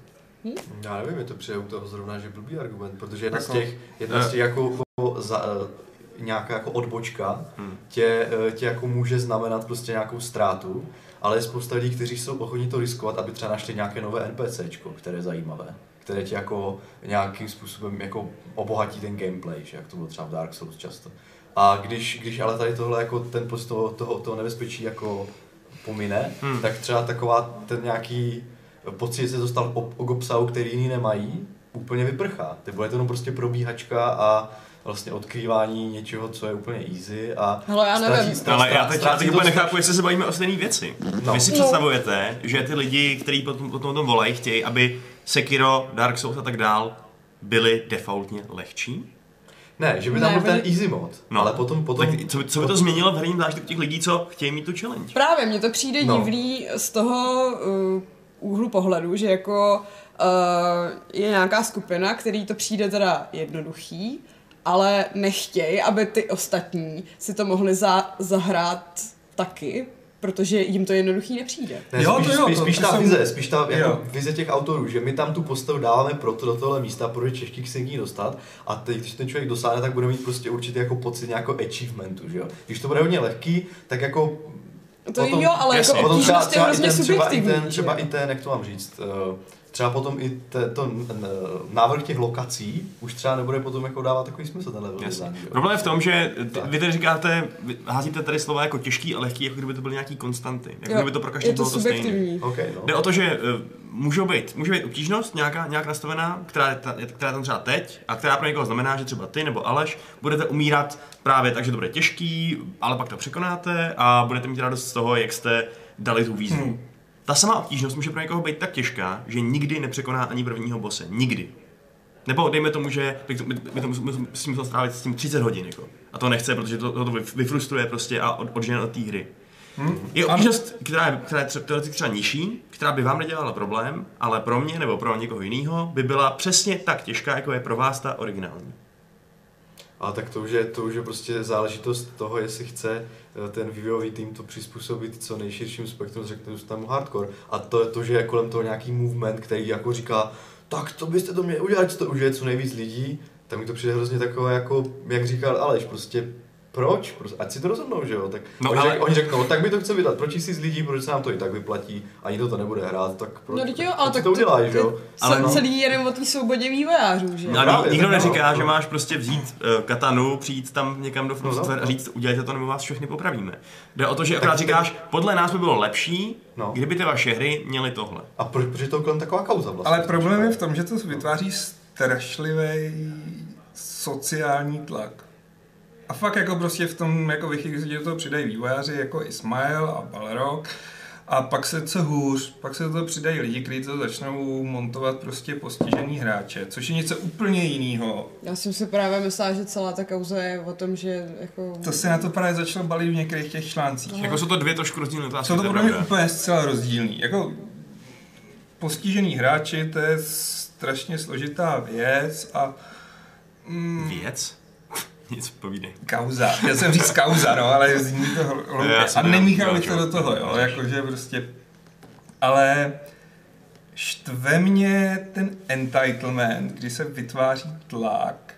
Já nevím, je to přijde u toho zrovna, že blbý argument, protože jedna z Jako- těch, jedna z těch jako za, eh, nějaká jako odbočka Hmm. tě, eh, tě jako může znamenat prostě nějakou ztrátu, ale je spousta lidí, kteří jsou ochotní to riskovat, aby třeba našli nějaké nové NPCčko, které je zajímavé, které tě jako nějakým způsobem jako obohatí ten gameplay, že jak to bylo třeba v Dark Souls často. A když, když ale tady tohle jako ten pocit toho, toho, toho nebezpečí jako pomine, Hmm. tak třeba taková ten nějaký pocit, že se dostal o, o obsahu, který jiný nemají, úplně vyprchá. Ty bude to jenom prostě probíhačka a vlastně odkrývání něčeho, co je úplně easy a Hele, já nevím. ztratí- Ale já teď, já teď to úplně nechápu, jestli se bavíme o stejné věci. No. Vy si No. představujete, že ty lidi, kteří potom, potom o tom volají, chtějí, aby Sekiro, Dark Souls a tak dál byly defaultně lehčí? Ne, že by tam Ne, byl ten easy mod, No. ale potom, potom tak co, co by to změnilo v herním zážitku těch lidí, co chtějí mít tu challenge? Právě, mně to přijde no. divný z toho uh, úhlu pohledu, že jako uh, je nějaká skupina, který to přijde teda jednoduchý, ale nechtějí, aby ty ostatní si to mohli za, zahrát taky, protože jim to jednoduchý nepřijde. Ne, Jo, spíš, to jo, spíš, spíš to ta jsem- vize, spíš ta jako vize těch autorů, že my tam tu postavu dáváme proto do tohle místa, protože těžký se k ní dostat a teď, když ten člověk dosáhne, tak bude mít prostě určitě jako pocit nějakého achievementu, že jo. Když to bude hodně lehký, tak jako To potom, jo, ale jasně. jako potom třeba, obtížnost je třeba, i hrozně ten, třeba, i subjektivní. ten, třeba že? i ten, jak to mám říct, eh, třeba potom i te, to n- návrh těch lokací už třeba nebude potom jako dávat takový smysl ten design. Problém je v tom, že ty, Tak. vy tady říkáte, vy házíte tady slova jako těžký a lehký, jako kdyby to byly nějaký konstanty. Jako Jo, kdyby to pro to bylo to stejné. subjektivní. OK, no. Jde o to, že eh, můžou být, může být obtížnost nějaká, nějak nastavená, která je, ta, která je tam třeba teď a která pro někoho znamená, že třeba ty nebo Aleš budete umírat právě tak, že to bude těžký, ale pak to překonáte a budete mít radost z toho, jak jste dali tu výzvu. Hmm. Ta samá obtížnost může pro někoho být tak těžká, že nikdy nepřekoná ani prvního bose. Nikdy. Nebo dejme tomu, že by to, by, by to s tím musel strávit s tím 30 hodin. Jako. A to nechce, protože to, to, to vyfrustruje prostě a od, odžene od té hry. Hm? Je obtížnost, která je, která je teoreticky třeba nižší, která by vám nedělala problém, ale pro mě nebo pro někoho jiného by byla přesně tak těžká, jako je pro vás ta originální. A tak to už, je, to už je prostě záležitost toho, jestli chce eh, ten vývojový tým to přizpůsobit co nejširším spektrum, řekněme tomu hardcore. A to je to, že je kolem toho nějaký movement, který jako říká, tak to byste to měli udělat, to už je co nejvíc lidí, tak mi to přijde hrozně takové, jako, jak říkal Aleš, prostě proč? Prostě, ať si to rozhodnou, že jo? Tak No, no, oni, ale- řek, oni řeknou, tak my to chceme vydat pro tisíc lidí, protože se nám to i tak vyplatí, ani to to nebude hrát, tak proč? No, jo, tak ale tak to udělají, že jo? Ale no. celý jenom o té svobodě vývojářů, že? No, No, ni- nikdo tak no, neříká, no. že máš prostě vzít uh, katanu, přijít tam někam do No, no, a no. říct, udělejte to, nebo vás všechny popravíme. Jde o to, že akorát říkáš, podle nás by bylo lepší, No. kdyby ty vaše hry měly tohle. A proč, proč je to kolem taková kauza vlastně? Ale problém je v tom, že to vytváří strašlivý sociální tlak. A fakt jako prostě v tom, jako se do toho přidají vývojáři jako Ismail a Balrog, a pak se co hůř, pak se toho přidají lidi, kteří to začnou montovat prostě postižený hráče, což je něco úplně jiného. Já jsem si právě myslela, že celá ta kauza je o tom, že jako... To se na to právě začalo balit v některých těch článcích. Jako jsou to dvě trošku rozdílné otázky. Jsou to podle mě úplně zcela rozdílný. Jako postižený hráči, to je strašně složitá věc a mm, Věc? Nic povídej. kauza. Já jsem říct kauza, no, ale zní to hloupě. A nemíchal bych to do toho, jo, jakože prostě ale štve mě ten entitlement, kdy se vytváří tlak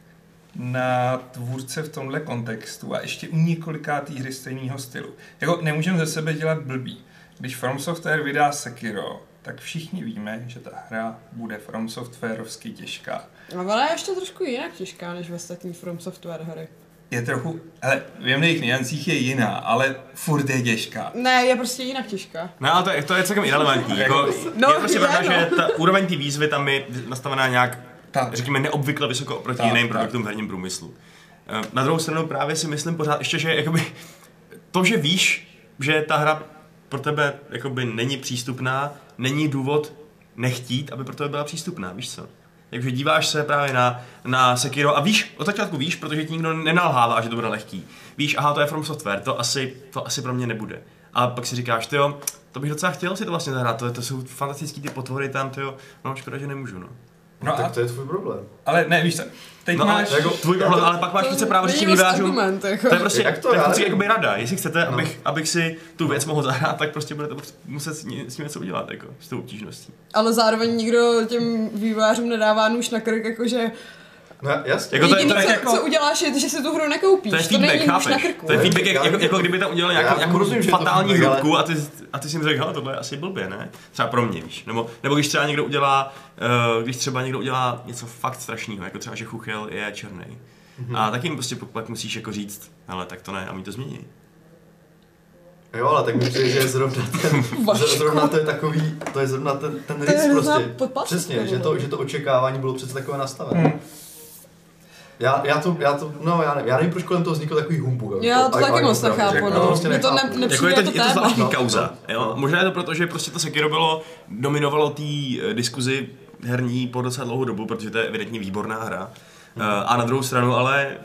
na tvůrce v tomhle kontextu a ještě u několikátý hry stejného stylu. Jako nemůžeme ze sebe dělat blbý. Když From Software vydá Sekiro, tak všichni víme, že ta hra bude From Softwareovsky těžká. A ona je ještě trošku jinak těžká než v ostatní From Software hry. Je trochu, ale v jemných niancích je jiná, ale furt je těžká. Ne, je prostě jinak těžká. No ale to je, to je celkem irrelevantní. Jako, No, je prostě pravda, no. že ta úroveň té výzvy tam je nastavená nějak, Tak. řekněme, neobvykle vysoko oproti Tak, jiným tak. produktům v herním průmyslu. Eh, Na druhou stranu právě si myslím pořád ještě, že jakoby, to, že víš, že ta hra pro tebe jakoby není přístupná, není důvod nechtít, aby pro tebe byla přístupná, víš co? Takže díváš se právě na, na Sekiro a víš, od začátku víš, protože ti nikdo nenalhává, že to bude lehký. Víš, aha, to je From Software, to asi, to asi pro mě nebude. A pak si říkáš, jo, to bych docela chtěl si to vlastně zahrát, to, to jsou fantastický ty potvory tam, jo, no škoda, že nemůžu, no. No a, tak to je tvůj problém. ale ne, víš co, teď No máš... jako, tvůj problém, ale pak máš přece není dost vývářům, jako. to je prostě, Jak to? to je Já prostě jakoby rada, jestli chcete, abych, abych si tu věc mohl zahrát, tak prostě budete muset s ní, s tím něco udělat, jako, s tou obtížností. Ale zároveň nikdo těm vývářům nedává nůž na krk, jakože No jasně. Jako to je- jediný, to je co, jako- co uděláš, je, že si tu hru nekoupíš. To je to feedback, není nůž na chápeš? krku. To je feedback, jak, jako, jako kdyby tam udělal nějakou, nějakou rozumím, to fatální ale- hrubku a ty, a ty si mi řekl, hele, tohle je asi blbě, ne? Třeba pro mě, víš. Nebo, nebo když třeba někdo udělá, uh, když třeba někdo udělá něco fakt strašného, jako třeba, že Chuchel je černý. Mhm. A tak jim prostě pak musíš jako říct, hele, tak to ne, a oni to změní. Jo, ale tak mi přijde, že je zrovna ten, zrovna to je takový, to je zrovna ten, ten To hrozná prostě. Přesně, že to, že to očekávání bylo přece takové nastavené. Hmm. Já, já, to, já to, no já nevím, já nevím, proč kolem toho vznikl takový humbug. Já to taky moc nechápu, jako no. to prostě to ne- Jako je to, je to zvláštní No, kauza, no, jo? Možná je to proto, že prostě to Sekiro bylo, dominovalo té eh, diskuzi herní po docela dlouhou dobu, protože to je evidentně výborná hra. Mhm. Eh, A na druhou stranu, ale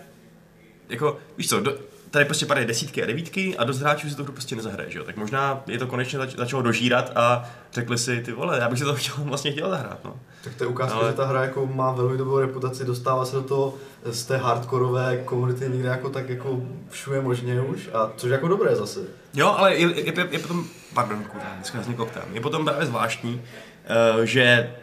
jako, víš co, do, tady prostě padají desítky a devítky a dost hráčů si to hru prostě nezahraje, že jo? Tak možná je to konečně zač- začalo dožírat a řekli si, ty vole, já bych si to chtěl, vlastně chtěl zahrát, no. Tak to je ukázka, Ale- že ta hra jako má velmi dobrou reputaci, dostává se do toho z té hardkorové komunity někde jako tak jako všude možně už, a což jako dobré zase. Jo, ale je, je, je, je potom, pardon, kurva, dneska vznikl koktám, je potom právě zvláštní, uh, že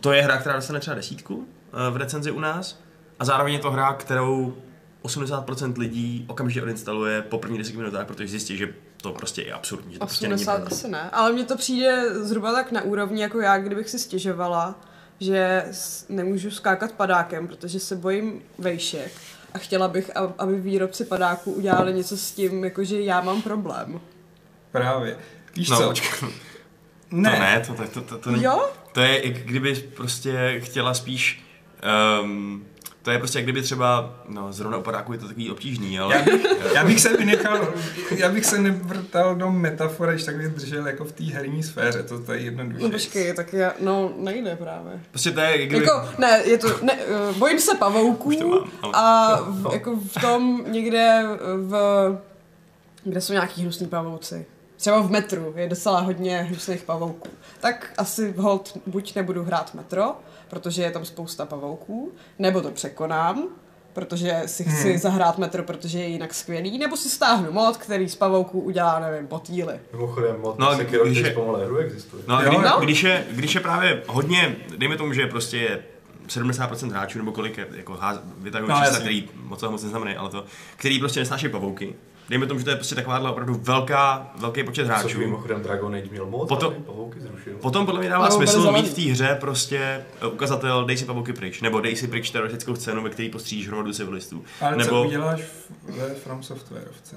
to je hra, která dostane třeba desítku uh, v recenzi u nás a zároveň je to hra, kterou 80% lidí okamžitě odinstaluje po první 10 minutách, protože zjistí, že to prostě je absurdní, že to prostě není 80 asi ne, ale mně to přijde zhruba tak na úrovni, jako já, kdybych si stěžovala, že nemůžu skákat padákem, protože se bojím vejšek a chtěla bych, ab- aby výrobci padáků udělali něco s tím, jakože já mám problém. Právě. Víš No, co? počkej, to Ne. ne, to, to, to, to, to, není, Jo? to je, kdyby prostě chtěla spíš, um, to je prostě jak kdyby třeba, no zrovna u padáků je to takový obtížný, ale... Já bych, já bych se vynechal, já bych se nevrtal do metafory, když tak bych držel jako v té herní sféře, to, to je jednoduše. No počkej, tak já, no nejde právě. Prostě to je jak kdyby... Jako, ne, je to, ne, eh, bojím se pavouků Už to mám, ale- a v, jako v tom někde v, kde jsou nějaký hnusný pavouci. Třeba v metru je docela hodně hnusných pavouků. Tak asi hold buď nebudu hrát metro, protože je tam spousta pavouků, nebo to překonám, protože si chci Hmm. zahrát metro, protože je jinak skvělý, nebo si stáhnu mod, který z pavouků udělá, nevím, potýly. Mimochodem, mod No, Sekiro, když je- hru existuje. No kdy, no. když, je, když je právě hodně, dejme tomu, že prostě je 70% hráčů, nebo kolik je, jako ház, vytahují No, čísla, který moc toho moc neznamenají, ale to, který prostě nesnášejí pavouky. Dejme tomu, že to je prostě takováhle opravdu velká, velký počet Což hráčů. mimochodem Dragon Age měl mod, Potom- pavouky zrušil. Potom podle mě dává Ano, byli smysl mít v té hře prostě eh, ukazatel dej si pavouky pryč, nebo dej si pryč teroristickou scénu, ve který postříš hromadu civilistů. Ale nebo, co uděláš v- ve From Softwareovce?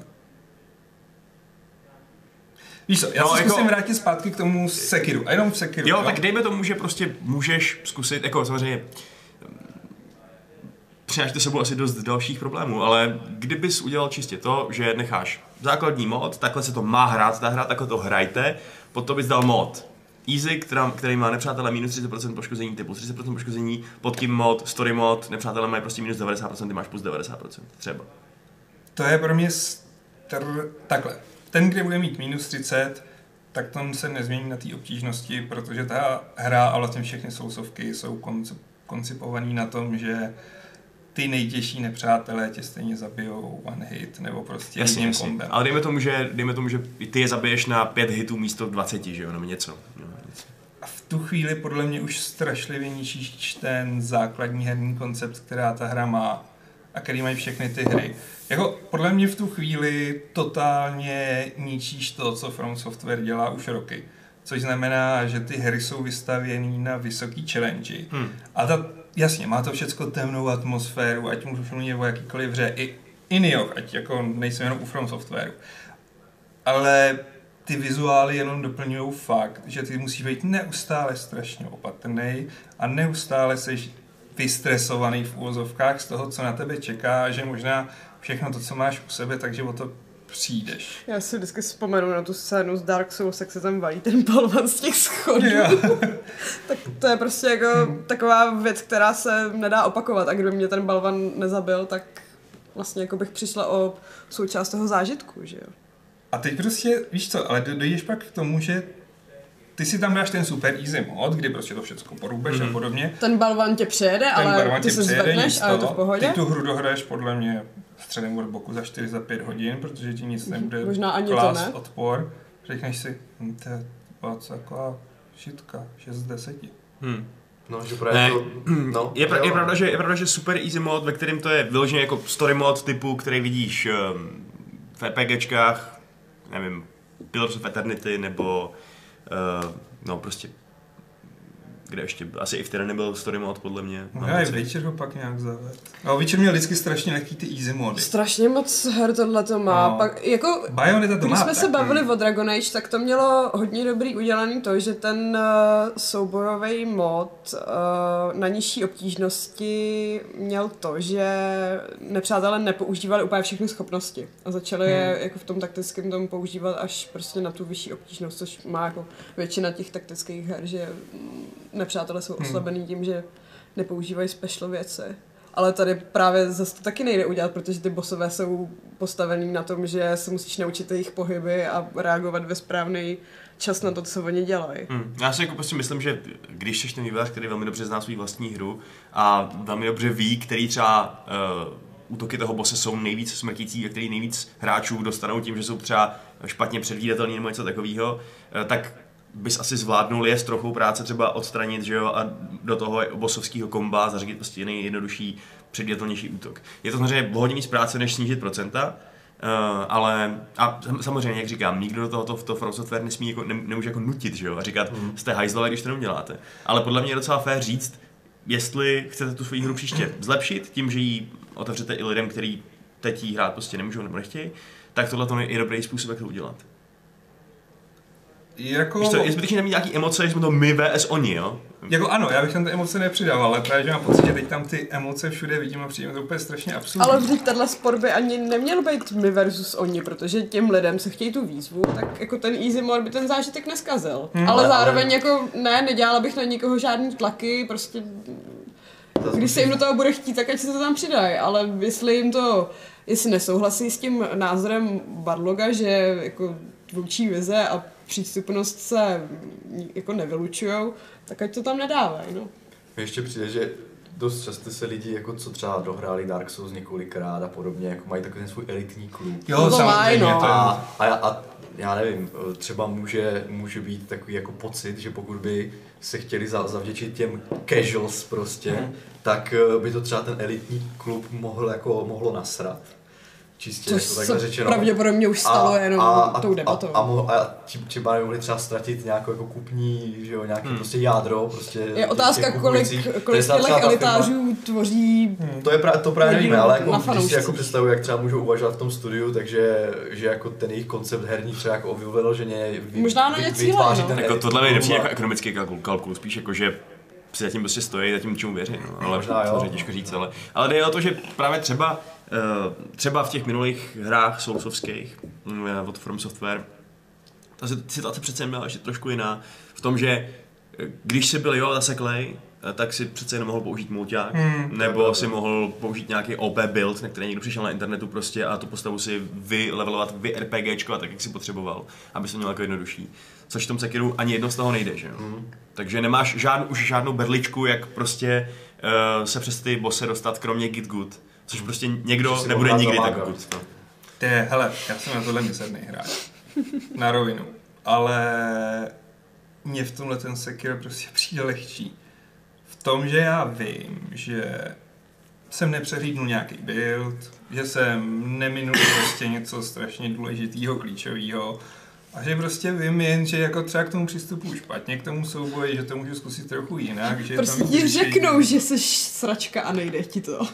Víš co, já No, no, se jako- zkusím vrátit zpátky k tomu Sekiru, a jenom v Sekiru. Jo, tak dejme tomu, že prostě můžeš zkusit, jako samozřejmě přináší to sebou asi dost dalších problémů, ale kdybys udělal čistě to, že necháš základní mod, takhle se to má hrát, ta hra, takhle to hrajte, potom bys dal mod Easy, která, který má nepřátelé minus 30% poškození, ty plus 30% poškození, pod tím mod, story mod, nepřátelé mají prostě minus 90%, ty máš plus 90%, třeba. To je pro mě str... takhle. Ten, kde bude mít minus 30, tak to se nezmění na té obtížnosti, protože ta hra a vlastně všechny sousovky jsou koncip- koncipované na tom, že ty nejtěžší nepřátelé tě stejně zabijou one hit, nebo prostě Jasně, jedním jasně. kombem. Ale dejme tomu, že, dejme tomu, že ty je zabiješ na pět hitů místo 20, že jo, nebo něco. No, něco. A v tu chvíli podle mě už strašlivě ničíš ten základní herní koncept, která ta hra má a který mají všechny ty hry. Jako podle mě v tu chvíli totálně ničíš to, co From Software dělá už roky. Což znamená, že ty hry jsou vystavěné na vysoký challenge. Hmm. A ta, jasně, má to všechno temnou atmosféru, ať můžu mluvit o jakýkoliv hře, i, i Nioh, ať jako nejsem jenom u From Softwareu. Ale ty vizuály jenom doplňují fakt, že ty musíš být neustále strašně opatrný a neustále seš vystresovaný v úvozovkách z toho, co na tebe čeká, že možná všechno to, co máš u sebe, takže o to přijdeš. Já si vždycky vzpomenu na tu scénu z Dark Souls, jak se tam valí ten balvan z těch schodů. Jo. tak to je prostě jako taková věc, která se nedá opakovat a kdyby mě ten balvan nezabil, tak vlastně jako bych přišla o součást toho zážitku, že jo. A teď prostě, víš co, ale do- dojdeš pak k tomu, že ty si tam dáš ten super easy mod, kdy prostě to všechno porubeš mm-hmm. a podobně. Ten balvan tě přejede, Ten ale ty tě se zvedneš a je to toho. v pohodě. Ty tu hru dohraješ podle mě středem od boku za 4 za 5 hodin, protože ti nic nebude Možná ani to klást ne. odpor. Řekneš si, hm, to je moc taková šitka, 6 z 10. Hmm. No, že právě Ne, to, no, je, pra, je, pravda, že, je pravda, že super easy mod, ve kterém to je vyloženě jako story mod typu, který vidíš um, v RPGčkách, nevím, Pillars of Eternity, nebo uh, no prostě kde ještě, asi i v Tyranny byl story mod podle mě. No, já i. Witcher ho pak nějak zaved. No, Witcher měl vždycky strašně lehký ty easy mody. Strašně moc her tohle to má. No. Pak, jako, Bayonetta to Když má jsme se taky. bavili o Dragon Age, tak to mělo hodně dobrý udělaný to, že ten uh, soubojový mod uh, na nižší obtížnosti měl to, že nepřátelé nepoužívali úplně všechny schopnosti a začali je Hmm. jako v tom taktickém tom používat až prostě na tu vyšší obtížnost, což má jako většina těch taktických her, že nepřátelé jsou Hmm. oslabený tím, že nepoužívají special věci. Ale tady právě zase to taky nejde udělat, protože ty bosové jsou postavený na tom, že se musíš naučit jejich pohyby a reagovat ve správný čas na to, co oni dělají. Hmm. Já si jako prostě myslím, že když jsi ten vývojář, který velmi dobře zná svou vlastní hru a velmi dobře ví, který třeba uh, útoky toho bose jsou nejvíc smrtící a který nejvíc hráčů dostanou tím, že jsou třeba špatně předvídatelný nebo něco takového, uh, tak bys asi zvládnul je s trochou práce třeba odstranit, že jo, a do toho bosovského komba zařadit prostě nejjednodušší, předvídatelnější útok. Je to samozřejmě hodně víc práce, než snížit procenta, Uh, ale a sam- samozřejmě, jak říkám, nikdo do toho to, to From Software nesmí jako, ne, nemůže jako nutit, že jo, a říkat, mm. jste hajzlové, když to neuděláte. Ale podle mě je docela fér říct, jestli chcete tu svou hru příště zlepšit, tím, že ji otevřete i lidem, kteří teď jí hrát prostě nemůžou nebo nechtějí, tak tohle to je dobrý způsob, jak to udělat. Jako, Víš to, je zbytečně nemít nějaký emoce, že jsme to my vs oni, jo? jako ano, já bych tam ty emoce nepřidával, ale právě že mám pocit, že teď tam ty emoce všude vidím a přijde mi to úplně strašně absurdní. Ale vždyť tenhle sport by ani neměl být my versus oni, protože těm lidem se chtějí tu výzvu, tak jako ten easy mode by ten zážitek neskazil. Hmm. ale Ale- zároveň ale- jako ne, nedělala bych na nikoho žádný tlaky, prostě Když se jim do toho bude chtít, tak ať se to tam přidají, ale jestli jim to, jestli nesouhlasí s tím názorem Barloga, že jako tvůrčí vize a přístupnost se jako nevylučujou, tak ať to tam nedávají, no. Mně ještě přijde, že dost často se lidi, jako co třeba dohráli Dark Souls několikrát a podobně, jako mají takový ten svůj elitní klub. Jo, No to samozřejmě, no. to je... A, a, já- a já nevím, třeba může, může být takový jako pocit, že pokud by se chtěli za, zavděčit těm casuals prostě, Mhm. tak eh, by to třeba ten elitní klub mohl jako, mohlo nasrat. Čistě Což jako takhle řečeno. pravděpodobně už stalo jenom tou debatou. A, a, mo- a tím třeba mohli třeba ztratit nějakou jako kupní, že jo, nějaký Hmm. prostě jádro, prostě Je těch- otázka, těch kolik. To kolik těch elitářů tvoří to je pra, to právě nevíme, ale jako, když si jako představuji, jak třeba můžou uvažovat v tom studiu, takže že jako ten jejich koncept herní třeba jako vyloženě vy, Možná na ně cílí, vytváří no. ten Jako elitní tohle mi nepřijde a- jako ekonomický kalkul, kalkul, spíš jako, že si zatím prostě stojí, zatím čemu věří, no. ale Možná jo. samozřejmě těžko říct, ale, ale jde o to, že právě třeba, třeba v těch minulých hrách soulsovských mm, od From Software, ta si- situace přece byla ještě trošku jiná, v tom, že eh, když si byl jo zaseklej, eh, tak si přece jenom mohl použít mulťák, Hmm, nebo si mohl použít nějaký OP build, na který někdo přišel na internetu prostě a tu postavu si vylevelovat, vy RPGčko tak, jak si potřeboval, aby to měl jako jednodušší. Což v tom Sekiru ani jedno z toho nejde, že jo? Mhm. Takže nemáš žádnou, už žádnou berličku, jak prostě uh, se přes ty bossy dostat, kromě Git Good. Což prostě někdo nebude nikdy tak good. No. To je, hele, já jsem na tohle miserný hráč. Na rovinu. Ale mě v tomhle ten Sekiro prostě přijde lehčí. V tom, že já vím, že jsem nepřehlídnul nějaký build, že jsem neminul prostě něco strašně důležitého, klíčového. A že prostě vím jen, že jako třeba k tomu přistupuji špatně, k tomu souboji, že to můžu zkusit trochu jinak. Že Prostě ti řeknou, že jsi sračka a nejde ti to.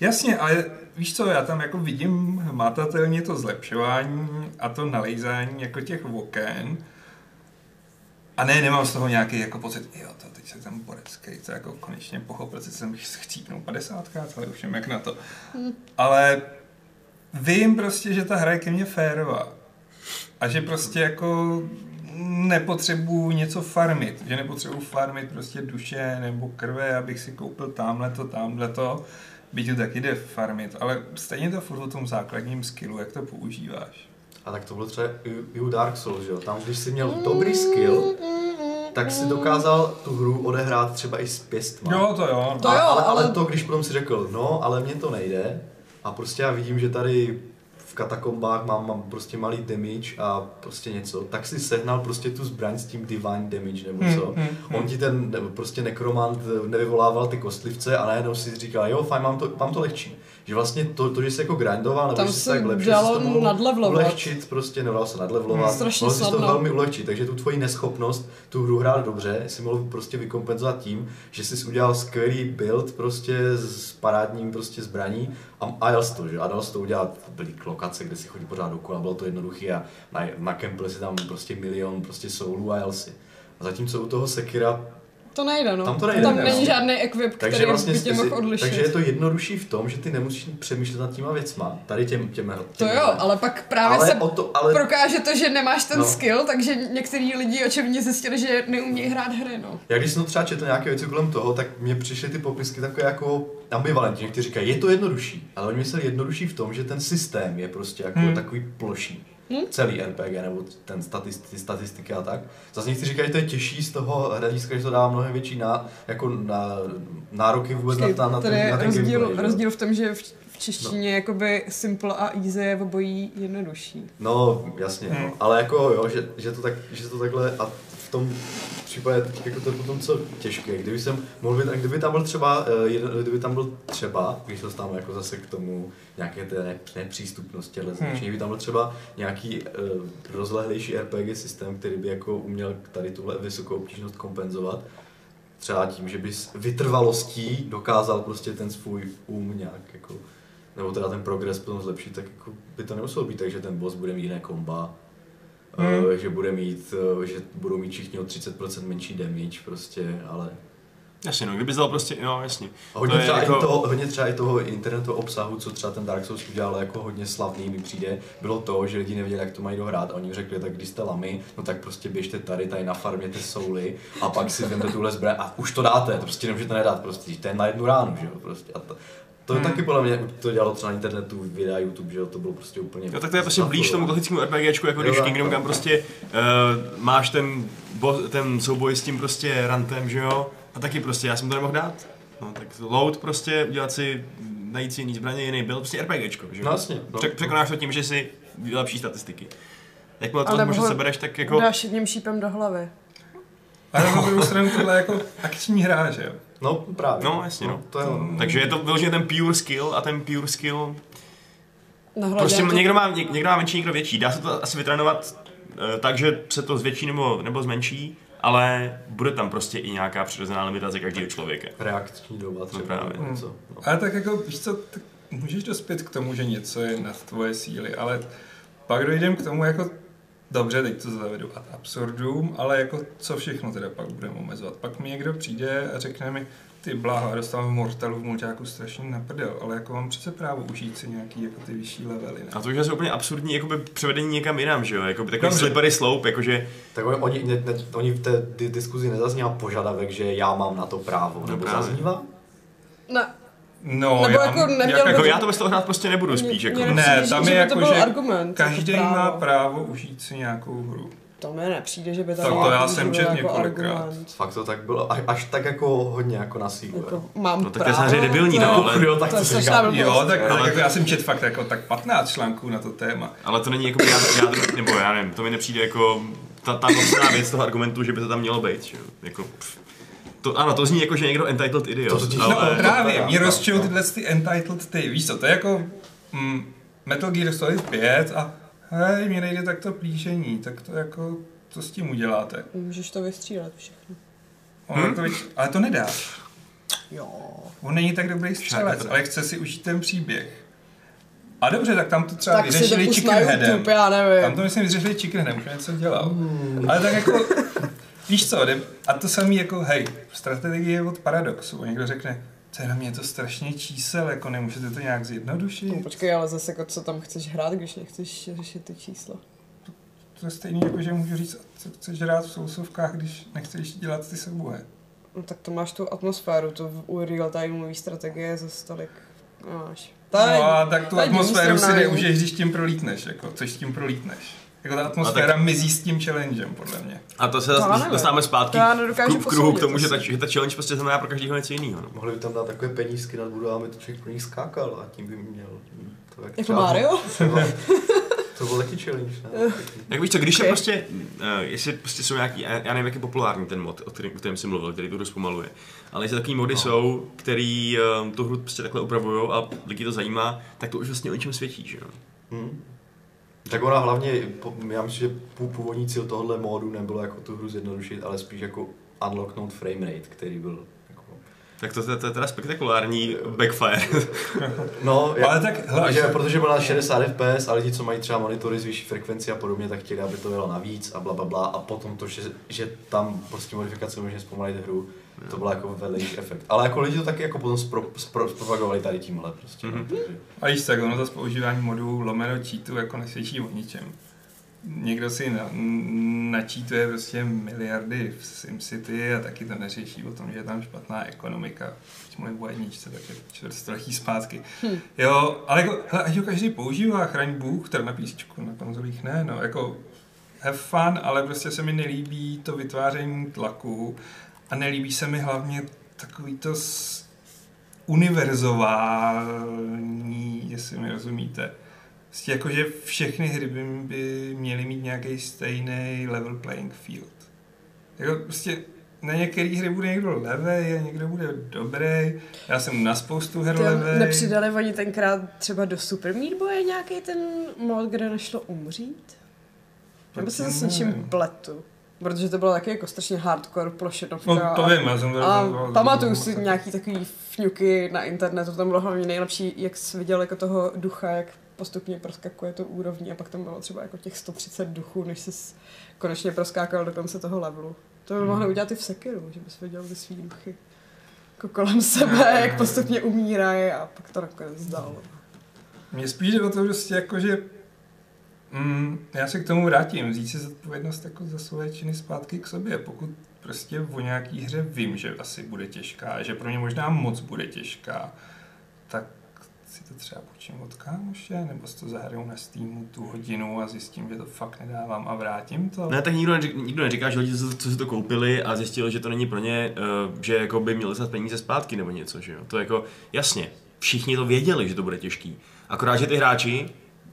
Jasně, ale víš co, já tam jako vidím hmatatelně to zlepšování a to nalejzání jako těch oken. A ne, nemám z toho nějaký jako pocit, jo, to teď se tam borecký, to jako konečně pochopil, že jsem chcípnul 50 ale už vím jak na to. Ale vím prostě, že ta hra je ke mně férová. A že prostě jako nepotřebuju něco farmit, že nepotřebuju farmit prostě duše nebo krve, abych si koupil tamhle to, tamhle to, byť to taky jde farmit, ale stejně to furt o tom základním skillu, jak to používáš. A tak to bylo třeba i u Dark Souls, že jo? Tam, když jsi měl dobrý skill, tak si dokázal tu hru odehrát třeba i s pěstma. Jo, to jo. To a, jo, ale, ale ale- to, když potom si řekl, no, ale mně to nejde, a prostě já vidím, že tady v katakombách mám, mám prostě malý damage a prostě něco, tak si sehnal prostě tu zbraň s tím divine damage nebo Hmm, co. hmm, hmm. On ti ten ne- prostě nekromant eh, nevyvolával ty kostlivce a najednou si říkal, jo, fajn, mám to, mám to lehčí. Že vlastně to, to že jsi jako grindoval, nebo Tam že se tak lepší, dalo to mohl nadlevelovat. ulehčit, prostě nedal se nadlevelovat, Hmm, mohl si to velmi ulehčit, takže tu tvoji neschopnost tu hru hrát dobře si mohl prostě vykompenzovat tím, že jsi udělal skvělý build prostě s parádním prostě zbraní a, a jel jsi to, že? A dal jsi to udělat, byly lokace, kde si chodí pořád dokola, bylo to jednoduché a na, nakempil si tam prostě milion prostě soulů a jel si. A zatímco u toho Sekira To nejde, no. Tam to nejde, Tam no. není žádný equip, takže který vlastně by tě mohl odlišit. takže je to jednodušší v tom, že ty nemusíš přemýšlet nad těma věcma, tady těm, těm, těm To jo, ale pak právě ale se o to, ale prokáže to, že nemáš ten No. skill, takže některý lidi očevně zjistili, že neumějí hrát hry, no. Já když jsem třeba četl nějaké věci kolem toho, tak mně přišly ty popisky takové jako ambivalentní, kteří říkají, je to jednodušší, ale oni mysleli jednodušší v tom, že ten systém je prostě jako Hmm. takový ploší. Hmm. Celý RPG nebo ten statist, ty statistiky a tak. Zase někteří říkají, že to je těžší z toho hlediska, že to dá mnohem větší ná, jako na, nároky vůbec na, na, na, Tady ten, je na ten rozdíl, gameplay, rozdíl v tom, že v, v češtině no. jakoby simple a easy je v obojí jednodušší. No, jasně, Hmm. no. ale jako jo, že, že, to tak, že to takhle a tom případě jako to je potom co těžké. Kdyby jsem mohl být, a kdyby tam byl třeba, eh, jeden, kdyby tam byl třeba, když se dostáváme jako zase k tomu nějaké té ne, nepřístupnosti, ale hmm. kdyby tam byl třeba nějaký uh, rozlehlejší RPG systém, který by jako uměl tady tuhle vysokou obtížnost kompenzovat, třeba tím, že bys vytrvalostí dokázal prostě ten svůj um nějak jako nebo teda ten progres potom zlepšit, tak jako by to nemuselo být tak, že ten boss bude mít jiné komba, Hmm. že bude mít, eh, že budou mít všichni o 30% menší damage prostě, ale Jasně, no, kdyby dal prostě, no jasně. a hodně, To třeba jako- i toho, hodně třeba i toho internetu obsahu, co třeba ten Dark Souls udělal jako hodně slavný, mi přijde, bylo to, že lidi nevěděli, jak to mají dohrát a oni řekli, tak když jste lamy, no tak prostě běžte tady, tady nafarměte souly a pak si vemte tuhle zbraň a už to dáte, to prostě nemůžete nedat, prostě to je na jednu ránu, že jo, prostě. A to, to Hmm. taky podle mě to dělalo třeba na internetu, videa, YouTube, že jo, to bylo prostě úplně... No tak to je prostě blíž tomu klasickému RPGčku, jako Jo, když Kingdom. Come prostě uh, máš ten, bo, ten souboj s tím prostě rantem, že jo? A taky prostě, já jsem to nemohl dát. No tak load prostě, udělat si, najít si jiný zbraně, jiný build, prostě RPGčko, že jo? No jasně, no. Pře- překonáš to tím, že si lepší statistiky. Jakmile to možná sebereš, tak jako... Dáš jedním šípem do hlavy. Ale na druhou stranu tohle je jako akční hra, že jo? No právě. No, jasně, no. To je. Takže je to vyloženě ten pure skill a ten pure skill Nahledě Prostě to... někdo má, něk, někdo má menší, někdo větší. Dá se to asi vytrénovat eh, tak, že se to zvětší nebo, nebo zmenší, ale bude tam prostě i nějaká přirozená limitace každého člověka. Reakční doba třeba. právě. nebo něco. No. Ale tak jako, víš co, tak můžeš dospět k tomu, že něco je nad tvoje síly, ale pak dojdem k tomu jako, dobře, teď to zavedu ad absurdum, ale jako co všechno teda pak budeme omezovat. Pak mi někdo přijde a řekne mi, ty bláho, dostávám Mortalu v mulťáku strašně na prdel, ale jako mám přece právo užít si nějaký jako ty vyšší levely, ne? A to už je úplně absurdní jakoby převedení někam jinam, že jo? Jakoby takový Dobře. slippery slope, jakože Tak oni, oni, ne, ne, oni v té di- diskuzi nezaznívá požadavek, že já mám na to právo, No nebo právě. zaznívá? Ne, No, Nebo já jako neměl by- jako já to bez toho hrát prostě nebudu spíš, jako. Ne, nepřijde, tam že je to jako, že argument. Každý jako má právo. právo užít si nějakou hru. To mi nepřijde, že by Tak tam to já jsem četl jako několikrát. Fakt to tak bylo, až, až tak jako hodně jako na sílu. Jako, mám No tak to je právo, samozřejmě debilní, to- no, ale- Jo, tak to to blbost. Jo, tak, Ale- jako já jsem čet fakt jako tak 15 článků na to téma. Ale to není jako jádro, jádro, nebo já nevím, to mi nepřijde jako ta, ta věc toho argumentu, že by to tam mělo být, že jo. Jako, pff. To, ano, to zní jako, že někdo entitled idiot, To totiž- ale... No právě, to mě rozčil tyhle ty entitled ty, víš co, to je jako mm, Metal Gear Solid 5 a hej, mě nejde takto plížení, tak to jako, co s tím uděláte? Můžeš to vystřílet všechno. Hmm? to, vyč- ale to nedáš. Jo. On není tak dobrý střelec, ale chce si užít ten příběh. A dobře, tak tam to třeba Tak si to vyřešili Chickenheadem. YouTube, já nevím. Tam to myslím vyřešili Chickenheadem, už něco dělal. Ale tak jako, víš co, jde- a to samý jako, hej, strategie od paradoxu. Někdo řekne, to je na mě to strašně čísel, jako nemůžete to nějak zjednodušit. No, počkej, ale zase jako co tam chceš hrát, když nechceš řešit ty čísla. To je stejný jako, že můžu říct, co chceš hrát v sousovkách, když nechceš dělat ty souboje. No tak to máš tu atmosféru, to v- u real timeové strategie zase tolik nemáš. Tady, No a tak tu atmosféru si neužiješ, když tím prolítneš, jako, což s tím prolítneš. Jako ta atmosféra mizí s tím challengem, podle mě. A to se To dostáváme zpátky To já nedokážu v, kru- v kruhu k tomu, že ta, že ta challenge prostě znamená pro každého něco jiného. No. Mohli by tam dát takové penízky nad budovami, to člověk pro nich skákal a tím by měl. To jak Jako Mario? To byl taky challenge, ne? Jak víš co, když Okay. je prostě, uh, jestli prostě jsou nějaký, já nevím, jak je populární ten mod, o kterém, o kterém jsem mluvil, který tu hru zpomaluje, ale jestli takový mody No. jsou, který um, tu hru prostě takhle upravují a lidi to zajímá, tak to už vlastně o něčem svědčí, že jo? Hmm. Tak ona hlavně, já myslím, že pů- původní cíl tohohle módu nebylo jako tu hru zjednodušit, ale spíš jako unlocknout frame rate, který byl jako... Tak to, to, to je teda spektakulární backfire. No, Ale tak, hele, protože, až- protože byl na 60 fps a lidi, co mají třeba monitory z vyšší frekvenci a podobně, tak chtěli, aby to bylo navíc a bla, bla, bla. A potom to, že, že tam prostě modifikace může zpomalit hru, to byl jako vedlejší efekt. Ale jako lidi to taky jako potom spro, spro, zpropagovali tady tímhle prostě. Mhm. Mm-hmm. A víš tak, ono zase používání modů lomeno cheatu jako nesvědčí o ničem. Někdo si na, načítuje prostě miliardy v SimCity a taky to neřeší o tom, že je tam špatná ekonomika. Teď mluvím o jedničce, tak je čtvrtstoletí zpátky. Hm. Jo, ale jako, hele, ať ho každý používá, chraň Bůh, teda na písečku, na konzolích ne, no, jako have fun, ale prostě se mi nelíbí to vytváření tlaku a nelíbí se mi hlavně takový to s- univerzování, jestli mi rozumíte. Prostě jako, že všechny hry by, by měly mít nějaký stejný level playing field. Jako prostě na některé hry bude někdo levej a někdo bude dobrý. Já jsem na spoustu her Ty levej. nepřidali oni tenkrát třeba do Super Meat Boye nějaký ten mod, kde nešlo umřít? Nebo se s něčím pletu? Protože to bylo taky jako strašně hardcore plošenovka. No to vím, já jsem to A pamatuju si nějaký takový fňuky na internetu, tam bylo hlavně nejlepší, jak jsi viděl jako toho ducha, jak postupně proskakuje to úrovní a pak tam bylo třeba jako těch 130 duchů, než jsi konečně proskákal do konce toho levelu. To by Hmm. mohli udělat i v Sekiru, že bys viděl ty svý duchy jako kolem sebe, jak postupně umírají a pak to nakonec dal. Mně spíš jde o to prostě jako, že mm, já se k tomu vrátím, vzít si zodpovědnost jako za svoje činy zpátky k sobě. Pokud prostě o nějaký hře vím, že asi bude těžká, že pro mě možná moc bude těžká, tak si to třeba půjčím od kámoše, nebo si to zahraju na Steamu tu hodinu a zjistím, že to fakt nedávám a vrátím to. Ne, tak nikdo, neřík, nikdo neříká, že lidi, co, co si to koupili a zjistili, že to není pro ně, uh, že jako by měli dostat peníze zpátky nebo něco, že jo. To jako, jasně, všichni to věděli, že to bude těžký. Akorát, že ty hráči,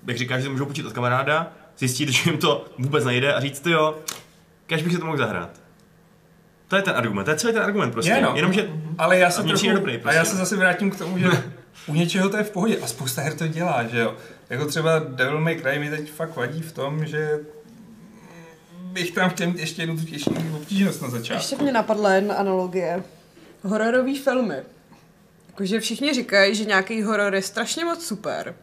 jak říkáš, že to můžou počít od kamaráda, zjistit, že jim to vůbec nejde a říct, ty jo, kež bych si to mohl zahrát. To je ten argument, to je celý ten argument prostě. Je, no. Jenomže Ale já A se trochu, dobrý, a prostě. já se zase vrátím k tomu, že u něčeho to je v pohodě a spousta her to dělá, že jo. Jako třeba Devil May Cry mi teď fakt vadí v tom, že bych tam chtěl mít ještě jednu tu těžší obtížnost na začátku. Ještě mě napadla jedna analogie. Hororové filmy. Jakože všichni říkají, že nějaký horor je strašně moc super.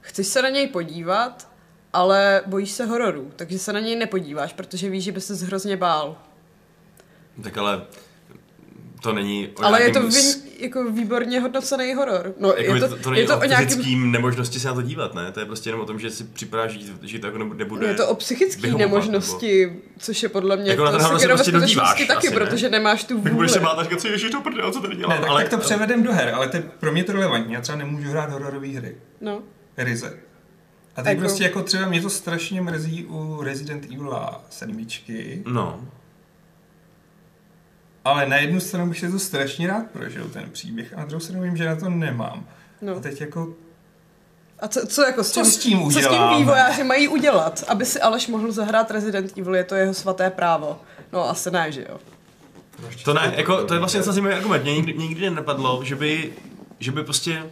Chceš se na něj podívat, ale bojíš se hororů, takže se na něj nepodíváš, protože víš, že by se hrozně bál. Tak ale to není o ale je to vy, s- jako výborně hodnocený horor. No, Jako je, to, to, to, to není je to o o nějakým, nemožnosti se na to dívat, ne? To je prostě jenom o tom, že si připadáš, že, že to jako nebu- nebude... je to o psychické vyhovovat, nemožnosti, což je podle mě Jako na ten to horor se prostě dodíváš taky, asi, ne? protože nemáš tu Tak budeš vůli. se bát říkat si, ježiš, to prdel, co tady dělám? Ne, tak, ale, tak to převedem do her, ale to je, pro mě to relevantní. Já třeba nemůžu hrát hororové hry. No. Ryze. A A teď Jako- prostě jako třeba mě to strašně mrzí u Resident Evil 7, No. ale na jednu stranu bych si to strašně rád prožil ten příběh a na druhou stranu vím, že na to nemám. A No. teď jako, A co, co jako s Co tím, s tím co s tím vývojáři mají udělat? Aby si Aleš mohl zahrát Resident Evil, je to jeho svaté právo. No asi ne, že jo. To ne, jako, to je vlastně docela zajímavý argument. Mě nikdy, nikdy nenapadlo, že by, že by prostě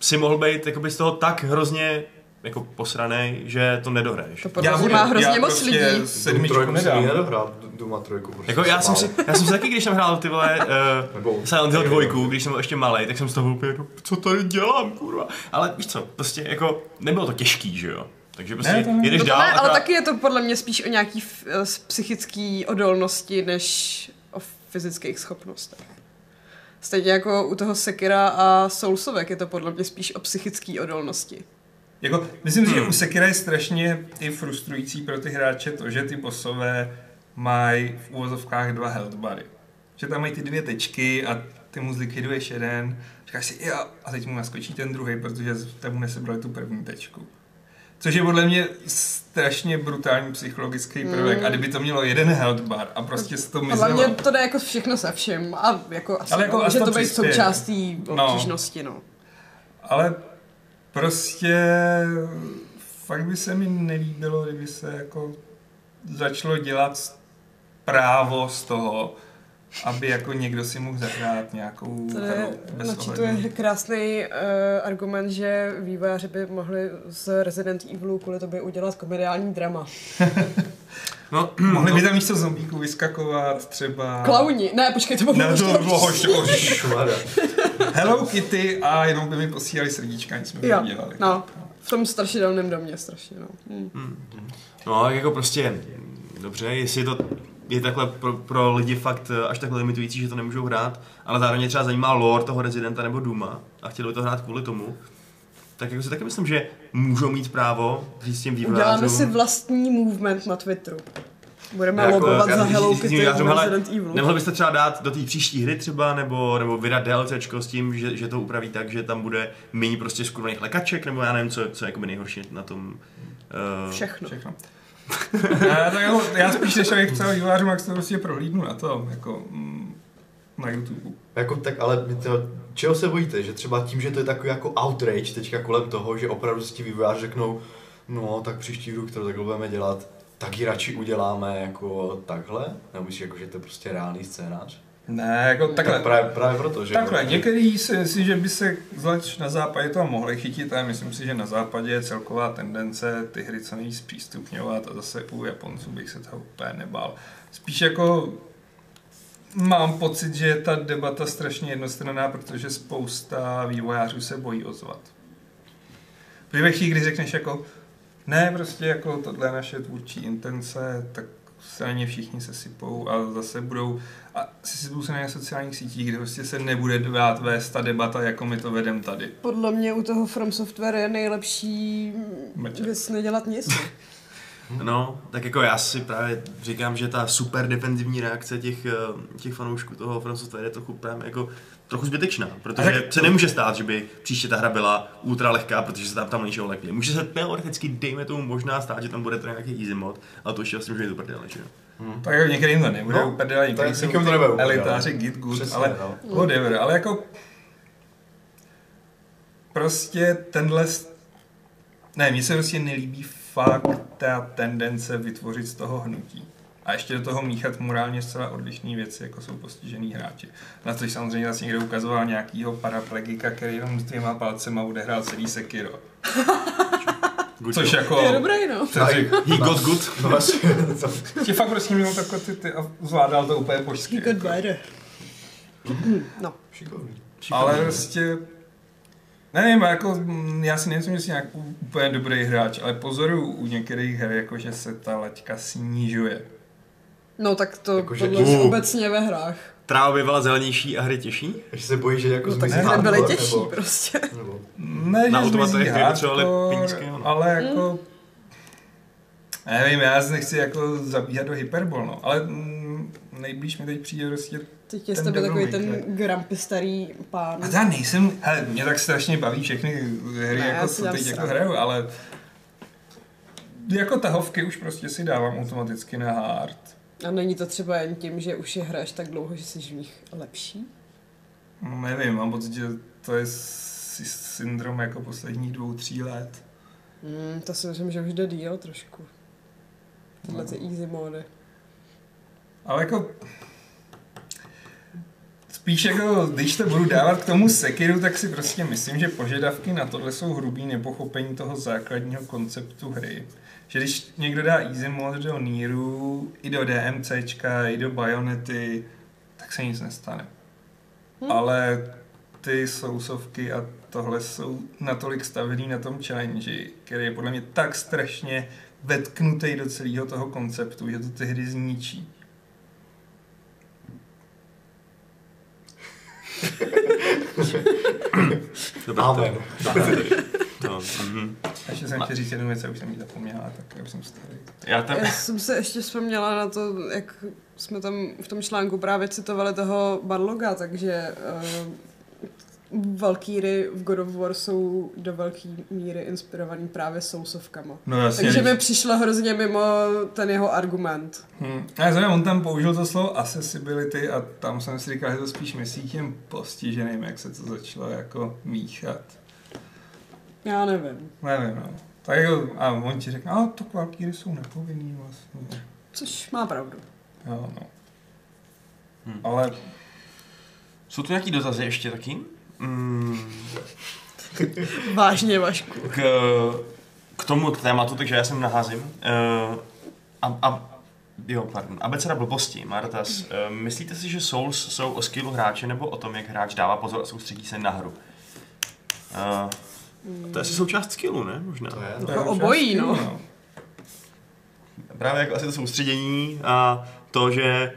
si mohl být jakoby z toho tak hrozně jako posranej, že to nedohraješ. To podle mě má hrozně moc lidí. prostě sedmičku trojku jsem jí nedám. nedohrál, Duma trojku. Prostě Jako já jsem si, já jsem si taky, když jsem hrál ty vole uh, Silent Hill 2, když jsem byl ještě malý, tak jsem z toho úplně, no, co tady dělám, kurva. Ale víš co, prostě jako nebylo to těžký, že jo. Takže prostě Ne, to ne. jedeš No to dál. ne, ale akorát- taky je to podle mě spíš o nějaký f- eh, psychický odolnosti, než o fyzických schopnostech. Stejně jako u toho Sekira a Soulsovek je to podle mě spíš o psychické odolnosti. Jako, myslím si, že Hmm. u Sekira je strašně i frustrující pro ty hráče to, že ty bosové mají v úvozovkách dva health bary. Že tam mají ty dvě tečky a ty mu zlikviduješ jeden, říkáš si jo, a teď mu naskočí ten druhý, protože jste mu nesebrali tu první tečku. Což je podle mě strašně brutální psychologický prvek. A kdyby to mělo jeden health bar a prostě s to mizelo. hlavně to jde jako všechno se vším a jako asi Ale jako může aspoň to být součástí No. obtížnosti, no. Ale prostě fakt by se mi nelíbilo, kdyby se jako začalo dělat právo z toho, aby jako někdo si mohl zahrát nějakou To hru je, bez znači, to je krásný uh, argument, že vývojáři by mohli z Resident Evilu kvůli tobě udělat komediální drama. No, Mohli by tam místo zombíků vyskakovat třeba... Klauni, ne, počkej, to bylo Ne, to ještě bylo hoš, Šmada. Hello Kitty a jenom by mi posílali srdíčka, nic jsme Jo, nedělali. no, v tom strašidelném domě strašně, no. Hmm. No, jako prostě, dobře, jestli to je takhle pro, pro lidi fakt eh, až takhle limitující, že to nemůžou hrát, ale zároveň je třeba zajímá lore toho Residenta nebo Duma a chtěli by to hrát kvůli tomu, tak jako si taky myslím, že můžou mít právo říct těm vývojářům. Uděláme si vlastní movement na Twitteru. Budeme Jako, lobovat já za Hello Kitty Resident Evilu. Nemohli byste třeba dát do té příští hry třeba, nebo, nebo vydat DLCčko s tím, že, že to upraví tak, že tam bude méně prostě skurvených lekaček, nebo já nevím, co, co je jakoby nejhorší na tom. Uh, Všechno. Všechno. Já, tak jako, já spíš než abych psal vývojářům, jak se to prostě prohlídnu na tom, jako mm, na YouTube. Jako tak, ale to, čeho se bojíte? Že třeba tím, že to je takový jako outrage teďka kolem toho, že opravdu si ti vývojáři řeknou, no tak příští hru, kterou takhle budeme dělat, tak ji radši uděláme jako takhle? Nebo myslíš, jako, že to je prostě reálný scénář? Ne, jako takhle. Tak právě, právě proto, že... Takhle, některý si myslí, že by se zvlášť na západě to mohli chytit, ale myslím si, že na západě je celková tendence ty hry co nejvíc přístupňovat a zase u Japonců bych se toho úplně nebál. Spíš jako mám pocit, že je ta debata strašně jednostranná, protože spousta vývojářů se bojí ozvat. Protože ve chvíli, kdy řekneš jako ne, prostě jako tohle je naše tvůrčí intence, tak se na ně všichni sesypou a zase budou a sesypou se na sociálních sítích, kde prostě se nebude dát vést ta debata, jako my to vedem tady. Podle mě u toho From Software je nejlepší Mečet. věc nedělat nic. No, tak jako já si právě říkám, že ta super defenzivní reakce těch, eh, těch fanoušků toho Software je trochu právě jako trochu zbytečná, protože Ale- se nemůže stát, že by příště ta hra byla ultra lehká, protože se tam tam něčeho lekli. Může se teoreticky, dejme tomu, možná stát, že tam bude to nějaký easy mod, ale to ještě vlastně může jít do prdele, že jo. Tak jako některým to nebude No, úplně, některým tak jsou to ty nebude elitáři ale- git good, Přesně, ale no. whatever, ale jako prostě tenhle ne, mně se prostě nelíbí fakt ta tendence vytvořit z toho hnutí. A ještě do toho míchat morálně zcela odlišné věci, jako jsou postižený hráči. Na což samozřejmě zase někdo ukazoval nějakýho paraplegika, který jenom s dvěma palcema odehrál celý Sekiro. Good Což job. jako... Je dobrý, no. To řek- He got good. No vlastně, to, Ti fakt prostě měl takové ty, ty a zvládal to úplně božsky. He got jako. better. No. šikovný. Ale prostě... Nevím, jako, mm, já si nemyslím, že jsi nějak úplně dobrý hráč, ale pozoru u některých her, jako že se ta laťka snižuje. No tak to Jako, že- podle mě Uh. obecně ve hrách. Tráva bývala zelenější a hry těžší? Ještě se bojí, že jako No tak zmizí hry byly těžší nebo- prostě. nebo- Ne, Na že automatech, hardcore, penízky, no. ale jako... Nevím, já se nechci jako zabíhat do hyperbol, no, ale mm, nejblíž mi teď přijde prostě Teď z tebe takový ten grumpy starý pán. A já nejsem, hele, mě tak strašně baví všechny hry, Ne, jako co teď jako hraju, ale jako tahovky už prostě si dávám automaticky na hard. A není to třeba jen tím, že už je hraješ tak dlouho, že jsi v nich lepší? No, nevím, mám pocit, že to je sy- syndrom jako posledních dvou, tří let. Hmm, to si myslím, že už jde díl trošku. Tyhle ty easy mody. Ale jako... Spíš jako, když to budu dávat k tomu Sekiru, tak si prostě myslím, že požadavky na tohle jsou hrubý nepochopení toho základního konceptu hry. Že když někdo dá easy mode do Niru, i do DMCčka, i do Bayonety, tak se nic nestane. Hm. Ale ty sousovky a tohle jsou natolik stavený na tom challenge, který je podle mě tak strašně vetknutý do celého toho konceptu, že to ty hry zničí. Dobrá, Amen. To, to, mhm. A ještě jsem chtěl říct jednu věc, a už jsem ji zapomněla, tak já jsem starý. Já tam, Já jsem se ještě vzpomněla na to, jak jsme tam v tom článku právě citovali toho Barloga, takže uh, Valkýry v God of War jsou do velké míry inspirovaný právě sousovkama. No jasně. Takže když- mi přišlo hrozně mimo ten jeho argument. Hmm. Já znamená, on tam použil to slovo accessibility a tam jsem si říkal, že to spíš myslí těm postiženým, jak se to začalo jako míchat. Já nevím. Nevím, no. Tak jako, a on ti řekne, a to kvalkýry jsou nepovinný vlastně. Což má pravdu. Jo, no. Hmm. Ale jsou tu nějaký dotazy ještě taky? Mm, Vážně, Vašku. k, k tomu tématu, takže já jsem naházím. Uh, a, a, jo, pardon. Abeceda blbosti, má dotaz. Uh, myslíte si, že Souls jsou o skillu hráče nebo o tom, jak hráč dává pozor a soustředí se na hru? Uh, to je asi součást skillu, ne? Možná. To je, to no. je Jako obojí, občas- no. Právě jako asi to soustředění a to, že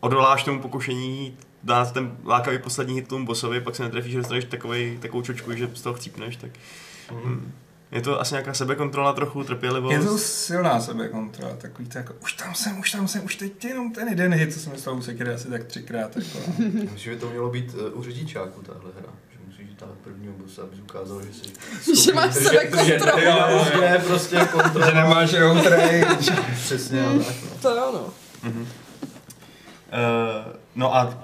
odoláš tomu pokušení dát ten lákavý poslední hit tomu bossovi, pak se netrefíš, že dostaneš takovej, takovou čočku, že z toho chcípneš, tak hm. je to asi nějaká sebekontrola trochu, trpělivost. Je to silná sebekontrola, takový to jako, už tam jsem, už tam jsem, už teď jenom ten jeden hit, co jsem myslel u Sekiry asi tak třikrát. Jako. Myslím, že by to mělo být uh, u řidičáků tahle hra. Že musíš dát prvního bossa, abys ukázal, že jsi Že máš sebekontrolu. Jo, jo. Je prostě kontrola. že nemáš rage. Přesně, mm. tak no. To jo, no. Mhm. Uh, no a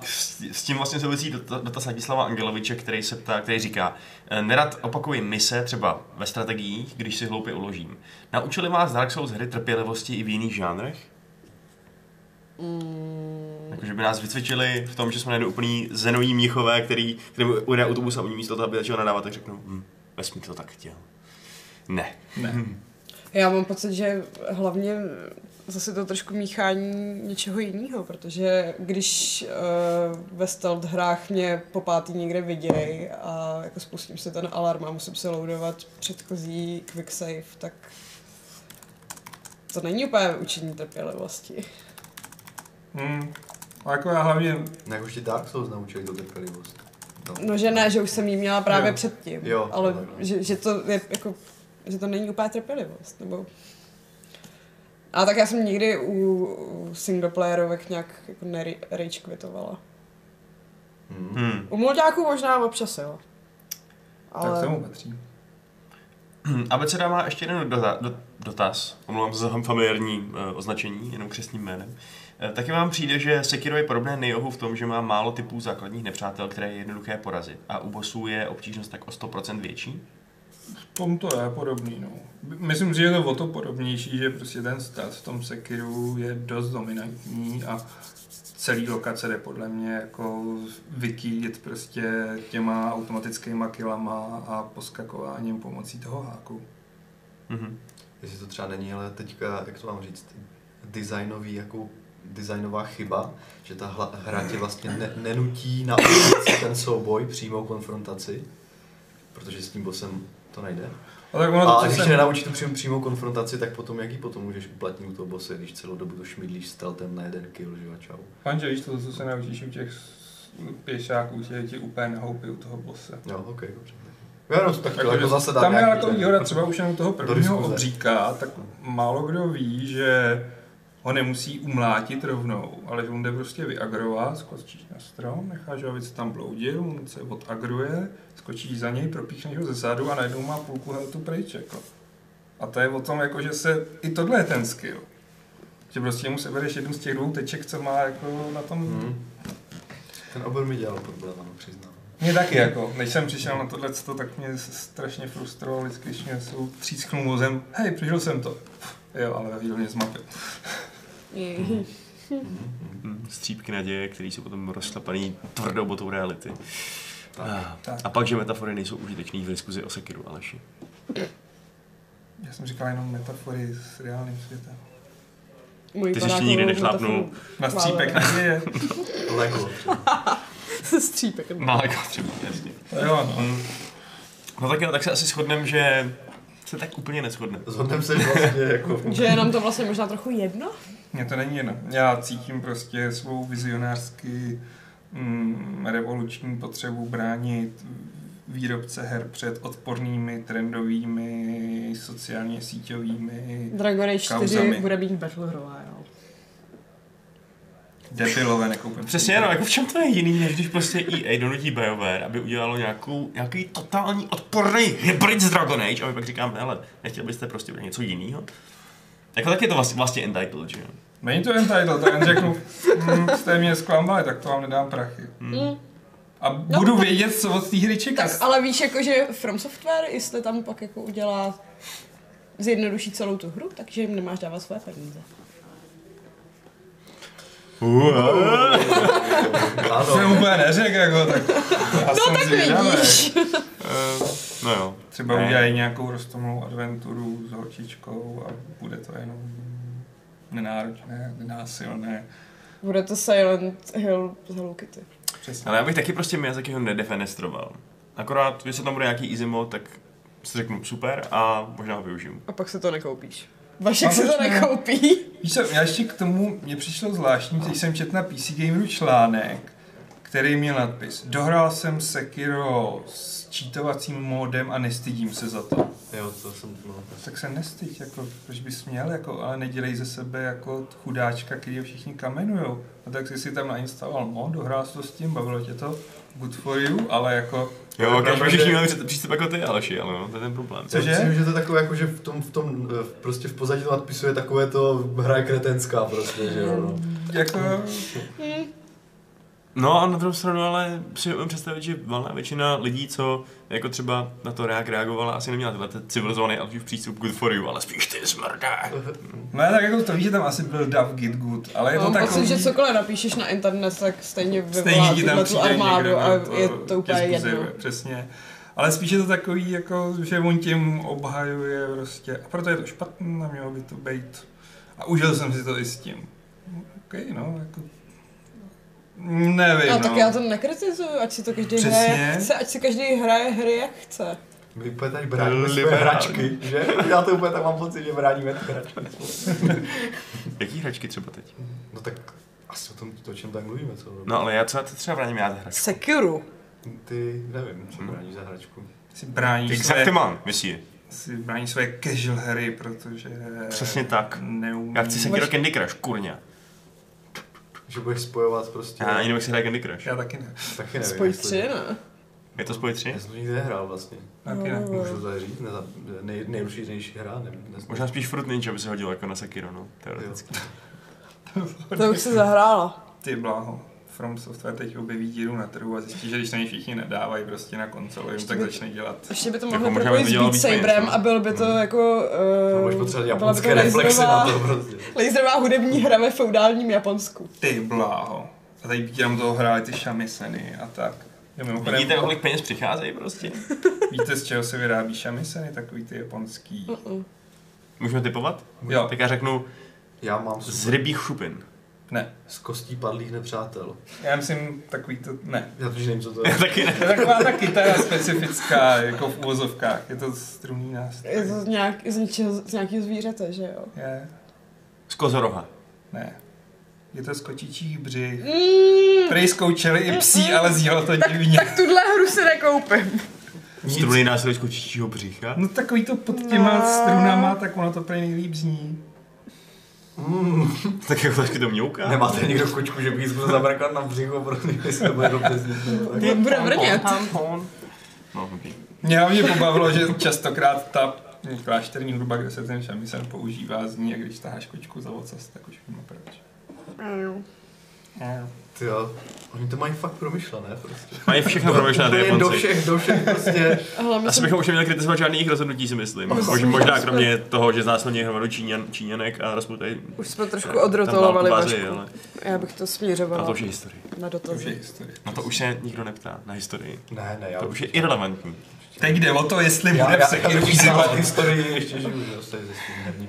s tím vlastně souvisí dota- dotaz Ladislava Angeloviče, který se ptá, který říká, eh, nerad opakuji mise třeba ve strategiích, když si hloupě uložím. Naučili vás Dark Souls hry trpělivosti i v jiných žánrech? Mm, Jakože by nás vycvičili v tom, že jsme najednou úplný zenový míchové, který, který ujde autobus a oni místo toho, aby začal nadávat, tak řeknou, hm, vesmír to tak chtěl. Ne. Ne. Já mám pocit, že hlavně zase to trošku míchání něčeho jiného, protože když uh, ve stealth hrách mě po pátý někde viděj a jako spustím si ten alarm a musím se loadovat předchozí quick save, tak to není úplně učení trpělivosti. Hmm. A jako já hlavně, Ne, jako už ti Dark Souls naučili to trpělivost. No. No, že ne, že už jsem jí měla právě Jo. předtím, Jo, ale takhle. že, že, to je jako, že to není úplně trpělivost, nebo... A tak já jsem nikdy u, u singleplayerovek nějak jako nerage quitovala. Hmm. U mulťáků možná občas, jo. ale... tak tomu patří. Abeceda má ještě jeden dota- do- dotaz, omlouvám se za familiární uh, označení, jenom křesním jménem. Uh, taky vám přijde, že Sekiro je podobné Neohu v tom, že má málo typů základních nepřátel, které je jednoduché porazit. A u bossů je obtížnost tak o 100% větší. V tom to je podobný, no. Myslím si, že je to o to podobnější, že prostě ten stat v tom Sekiru je dost dominantní a celý lokace jde podle mě jako vykýt prostě těma automatickýma kilama a poskakováním pomocí toho háku. Mhm. Jestli to třeba není, ale teďka, jak to mám říct, designový, jako designová chyba, že ta hla, hra tě vlastně ne, nenutí na ten souboj, přímou konfrontaci, protože s tím bossem to nejde. A tak ono, A to, když jsem, nenaučí tu přímou, přímou konfrontaci, tak potom jak ji potom můžeš uplatnit u toho bosse, když celou dobu to šmídlíš stealthem na jeden kill, že jo, a čau. Panže, víš to, co se naučíš u těch pěšáků, že ti úplně nahoupí u toho bose. Jo, ok, dobře. Já no, tak to Takže jako zase tam je jako výhoda třeba už jenom toho prvního obříka, tak málo kdo ví, že ho nemusí umlátit rovnou, ale že on jde prostě vyagrovat, skočíš na strom, necháš ho, aby se tam bloudil, on se odagruje, skočíš za něj, propíchneš ho ze zádu a najednou má půlku heltu pryč, jako. A to je o tom, jako, že se, i tohle je ten skill. Že prostě mu sebereš jednu z těch dvou teček, co má jako na tom... Hmm. Ten obor mi dělal problém, ano, přiznám. Mě taky jako, než jsem přišel na tohle, tak mě strašně frustrovalo vždycky, když mě jsou třísknul vozem, hej, přežil jsem to. Jo, ale vyhodil mě z mapy. Střípky naděje, které jsou potom rozšlapaný tvrdou botou reality. Ah. tak. A pak, že metafory nejsou užitečný v diskuzi o Sekiru, Aleši. Já jsem říkal jenom metafory s reálným světem. Můj Ty jsi ještě nikdy nešlápnul. Na střípek naděje. Lego. Střípek. No, jako třeba, jasně. Jo, no. No tak jo, tak se asi shodneme, že se tak úplně neschodneme. Zhodneme se vlastně jako... Že je nám to vlastně možná trochu jedno? Mně to není jedno. Já cítím prostě svou vizionářsky mm, revoluční potřebu bránit výrobce her před odpornými, trendovými, sociálně síťovými Dragon Age 4 Kauzami. bude mít Battle Royale. debilové nekoupím. Přesně, no, jako v čem to je jiný, než když prostě EA donutí BioWare, aby udělalo nějakou, nějaký totální odporný hybrid z Dragon Age a my pak říkáme, hele, nechtěl byste prostě něco jiného? Jako tak je to vlastně, vlastně entitled, že jo? Není to entitled, tak jen řeknu, hm, jste mě zklamali, tak to vám nedám prachy. Mm. A budu vědět, co od té hry. Tak, ale víš, jako, že From Software, jestli tam pak jako udělá zjednoduší celou tu hru, takže jim nemáš dávat své peníze. Ano, jsem úplně neřekl, jako, tak já no, jsem Tak zvědavý. vidíš. Uh, no jo. Třeba Ne. udělají nějakou rostomnou adventuru s holčičkou a bude to jenom nenáročné, nenásilné. Bude to Silent Hill z Hello Kitty. Přesně. Ale já bych taky prostě Miyazakiho nedefenestroval. Akorát, když se tam bude nějaký easy mod, tak si řeknu super a možná ho využiju. A pak se to nekoupíš. Vašek si to nekoupí. Víš co, já ještě k tomu, mě přišlo zvláštní, když jsem četl na PC Gameru článek, který měl nadpis. Dohrál jsem Sekiro s čítovacím módem a nestydím se za to. jo, to jsem, no. Tak se nestyď, jako, proč bys měl, jako, ale nedělej ze sebe jako chudáčka, který je všichni kamenujou. A tak jsi si tam nainstaloval mod, dohrál jsi to s tím, bavilo tě to, good for you, ale jako... Jo, když všichni že- měli přístup jako ty, Aleši, ale no, to je ten problém. Cože? Já myslím, že to je takové, jako, že v tom, v tom, eh, prostě v pozadí to nadpisu je takové to hra je kretenská prostě, že jo. No. Jako, No a na druhou stranu ale si umím představit, že valná většina lidí, co jako třeba na to reak reagovala, asi neměla tyhle civilizovaný Alfův přístup good for you, ale spíš ty smrde. no tak jako to víš, že tam asi byl Dav Git Good, ale je to Mám takový... pocit, že cokoliv napíšeš na internet, tak stejně vyvolá Stejně tam tu armádu někdo, a kdo je to úplně jedno. Přesně. Ale spíš je to takový, jako, že on tím obhajuje prostě. A proto je to špatné mělo by to být. A užil jsem si to i s tím. OK, no, jako... Nevím, No, no. tak já to nekritizuju, ať si to každý Přesně. hraje jak chce, ať si každý hraje hry jak chce. My úplně tady bráníme své hračky, že? Já to úplně tak mám pocit, že bráníme ty hračky. Jaký hračky třeba teď? No tak asi o tom, o čem tak mluvíme, co? No ale já třeba, třeba bráním já za hračku. Sekiro. Ty, nevím, co Hmm. bráníš za hračku. Si bráníš své, Exactement, myslí. si bráníš své casual hry, protože... Přesně tak. Neumí. Já chci Sekiro Candy Crush, kurňa. Že budeš spojovat prostě... Já ani se hraje Candy Crush. Já taky ne. Taky nevím. Spoj tři, ne? Je to spoj 3? Já jsem to nikdy nehrál vlastně. Taky ne. Můžu to říct, neza, nej, nejrozšířenější hra, nevím. neznám. Možná spíš Fruit Ninja by se hodilo jako na Sekiro, no, teoreticky. To už se zahrála. Ty bláho. From Software teď objeví díru na trhu a zjistí, že když na ně všichni nedávají prostě na konzoli, jim tak by- začne dělat. Ještě by to Jako možná propojit by s Beat Saberem no. a byl by to jako... No, Uh, potřebovat byla by japonské to reflexy na to prostě. Laserová hudební hra ve feudálním Japonsku. Ty bláho. A tady tam toho hráli ty šamiseny a tak. Jo, mimochodem, Vidíte, kolik peněz přicházejí prostě? víte, z čeho se vyrábí šamiseny, takový ty japonský. Uh-uh. Můžeme typovat? Jo, Tak já řeknu Já mám z rybích šupin. Ne. z kostí padlých nepřátel. Já myslím takový to, ne. Já totiž nevím, co to je. Taky ne. Je taková ta kytara specifická, jako v uvozovkách. Je to strunný nástroj. Je to z, nějak, z, něčeho, z nějakého zvířete, že jo? Je, Z kozoroha. ne. Je to z kočičích břih. Mm, Prej zkoučeli i psí, ale zjelo to divně. tak tuhle hru si nekoupím. Struný nástroj z kočičího břicha. No takový to pod těma No. strunama, tak ono to prej nejlíp zní. Mm, Tak jako taky to mňouká. nemáte někdo kočku, že bych jí zkusil zabrkat na břicho, protože se to bude dobře znít. Bude vrnět. No, okay. Mě hlavně pobavilo, že častokrát ta Klášterní hudba, kde se ten šamisen používá, zní, jak když taháš kočku za ocas, tak už víme proč. Ty jo, oni to mají fakt promyšlené prostě. Mají všechno promyšlené ty do všech, do všech prostě. Hlavně Asi jsem bychom už neměli kritizovat žádný jejich rozhodnutí, si myslím. Mož, možná kromě toho, že znásilně hromadu Číňan, Číňanek a rozputají Už jsme trošku odrotolovali Vašku. ale Já bych to na směřovala to už je historie. na To už je dotazy. historie. Na to už se nikdo neptá, na historii. Ne, ne, já To už je irrelevantní. Teď jde o to, jestli Já, bude já, v já Sekiru vyzývat. historii ještě žiju, že se.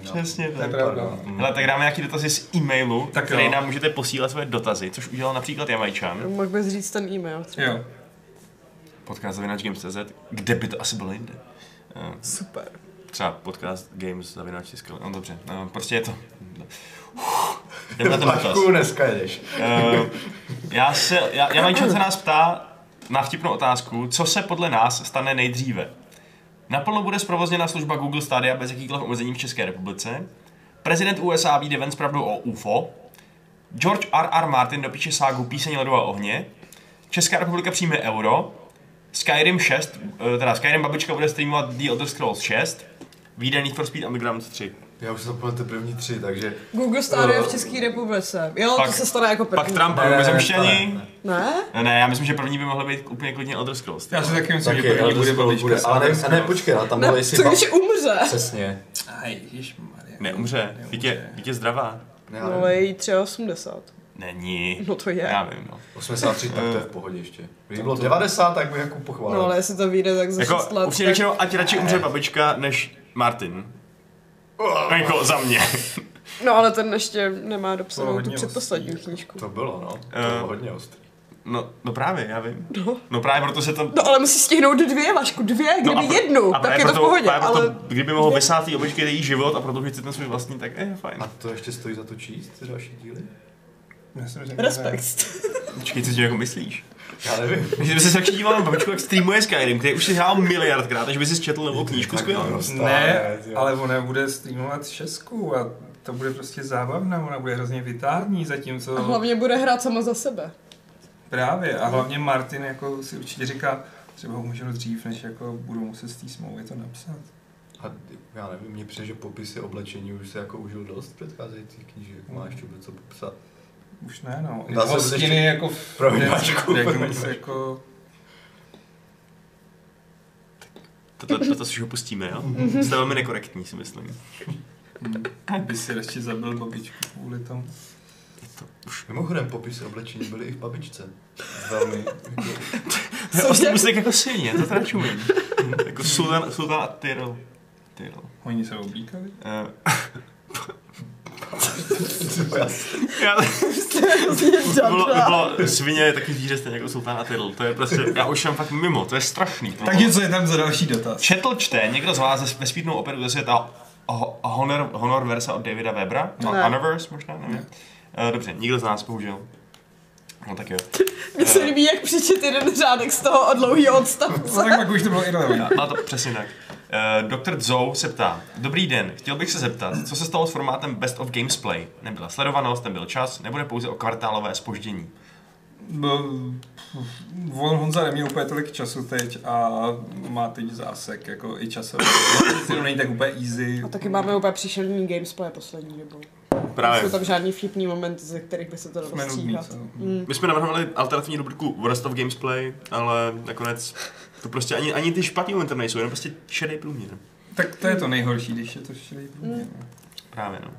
Přesně To je pravda. Hele, tak dáme nějaký dotazy z e-mailu, Tak který jo. nám můžete posílat své dotazy, což udělal například Jamajčan. Mohl bys říct ten e-mail třeba. Jo. Podcast Games.cz, kde by to asi bylo jinde? Eh, Super. Třeba podcast Games zavinač Tiskal. No dobře, no, prostě je to... Jdeme na ten dotaz. Dneska jedeš. Uh, já se, já, Jamajčan se nás ptá na vtipnou otázku, co se podle nás stane nejdříve. Naplno bude zprovozněna služba Google Stadia bez jakýchkoliv omezení v České republice. Prezident USA vyjde ven s pravdou o UFO. George R. R. Martin dopíše ságu Píseň ledu a ohně. Česká republika přijme euro. Skyrim 6, eh, teda Skyrim babička bude streamovat The Elder Scrolls 6. Výjde Need for Speed Underground 3. Já už jsem zapomněl ty první tři, takže... Google Stadia v České republice. Jo, Pak- to se stane jako první. Pak Trump a Ne, ne, ne, ne, Ne? Ne, ne, já myslím, že první by mohlo být úplně klidně Elder Scrolls. Já si taky myslím, že první ale bude babička. ale ne, ne, počkej, ale tam Ne, bylo jestli... co když umře? Přesně. Aj, ježišmarja. Neumře, dítě, dítě zdravá. Ne, No, ale je jí třeba 80. Není. No to je. Já vím, no. 83, tak to je v pohodě ještě. Kdyby bylo 90, tak bych jako pochválil. No ale jestli to vyjde tak za 6 Jako, let, upřímně tak... řečeno, ať radši umře babička, než Martin. Jako za mě. No ale ten ještě nemá dopsanou tu předposlední ostrý, knížku. To bylo, no. To Eh. bylo hodně ostrý. No, no právě, já vím. No. No právě proto se to... No ale musí stihnout dvě, Vašku, dvě, kdyby no, pro- jednu, tak právě je to v proto- pohodě, právě proto, ale... kdyby mohl vysát té obličky její život a prodloužit si ten svůj vlastní, tak je fajn. A to ještě stojí za to číst, ty další díly? Já jsem řekl, Respekt. Počkej, co si tím jako myslíš? Já nevím. Že by se radši díval na babičku, jak streamuje Skyrim, který už si hrál miliardkrát, až by si četl novou knížku skvělou. naprosto. Ne, ale ona bude streamovat šestku a to bude prostě zábavná, ona bude hrozně vitální, zatímco A hlavně bude hrát sama za sebe. právě. A hlavně Martin jako si určitě říká, třeba umřu dřív, než jako budu muset z té smlouvy to napsat. A já nevím, mně přijde, že popisy oblečení už se jako užil dost předcházejících knížek. Má ještě vůbec co popsat. Už ne, no. I Dá se hostiny ještě- jako v promiň. jako... Toto, toto si už opustíme, jo? Jste velmi nekorektní, si myslím. Hm, by si radši zabil babičku kvůli tomu. Mimochodem, popisy oblečení byly i v babičce. Velmi. Jako, To je musík jako svině, to teda čumím. jako Sultan, Sultan a Tyrol. Tyrol. Oni se oblíkali? Já, to bylo, to bylo, svině je taky zvíře stejně jako Sultan a Tyrol. To je prostě, já už jsem fakt mimo, to je strašný. Tak něco je tam za další dotaz. Četl čte někdo z vás ze vesmírnou operu ze světa Ho- Honor, Honor Versa od Davida Webera? No, Ne. Honorverse možná, nevím. Uh, dobře, nikdo z nás, bohužel. No tak jo. Mně se líbí, jak přečet jeden řádek z toho od dlouhého No odstavce. tak pak už to bylo irrelevantní. No to přesně tak. Uh, Dr. Zou se ptá, dobrý den, chtěl bych se zeptat, co se stalo s formátem Best of Games Play? Nebyla sledovanost, nebyl čas, nebude pouze o kvartálové spoždění. No, On Honza neměl úplně tolik času teď a má teď zásek, jako i časový. to není tak úplně easy. A taky máme úplně příšerný gamesplay poslední dobou. Právě. Jsou tam žádný vtipný momenty, ze kterých by se to dalo stříhat. Mm. My jsme navrhovali alternativní rubriku Worst of Gamesplay, ale nakonec to prostě ani, ani ty špatný momenty nejsou, jenom prostě šedý průměr. Tak to je to nejhorší, když je to šedý průměr. no. Právě no.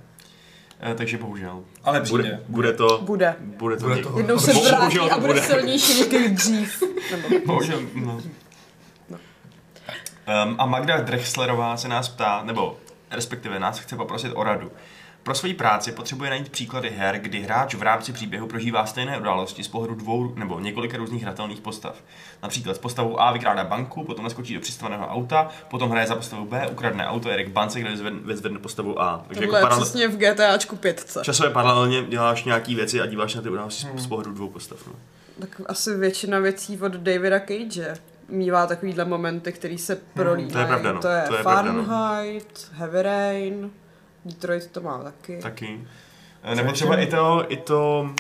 E, takže bohužel. Ale Bude, přijde. bude to... Bude. Bude to, Bude to. Jednou se Bohužel vrátí to a bude bude. silnější než dřív. Bohužel, no. Um, a Magda Drexlerová se nás ptá, nebo respektive nás chce poprosit o radu. Pro svoji práci potřebuje najít příklady her, kdy hráč v rámci příběhu prožívá stejné události z pohledu dvou nebo několika různých hratelných postav. Například s postavou A vykrádá banku, potom naskočí do přistaveného auta, potom hraje za postavou B, ukradne auto, je k bance, kde vyzvedne postavu A. Takže Tohle jako paral- přesně v GTAčku 5. časově paralelně děláš nějaký věci a díváš na ty události z- z pohledu dvou postav. No. Tak asi většina věcí od Davida Cage mívá takovýhle momenty, který se prolínají. to je pravda, no. To je, To je pravda, no. Fahrenheit, Heavy Rain, Detroit to má taky. Taky. E, Nebo třeba i to, i to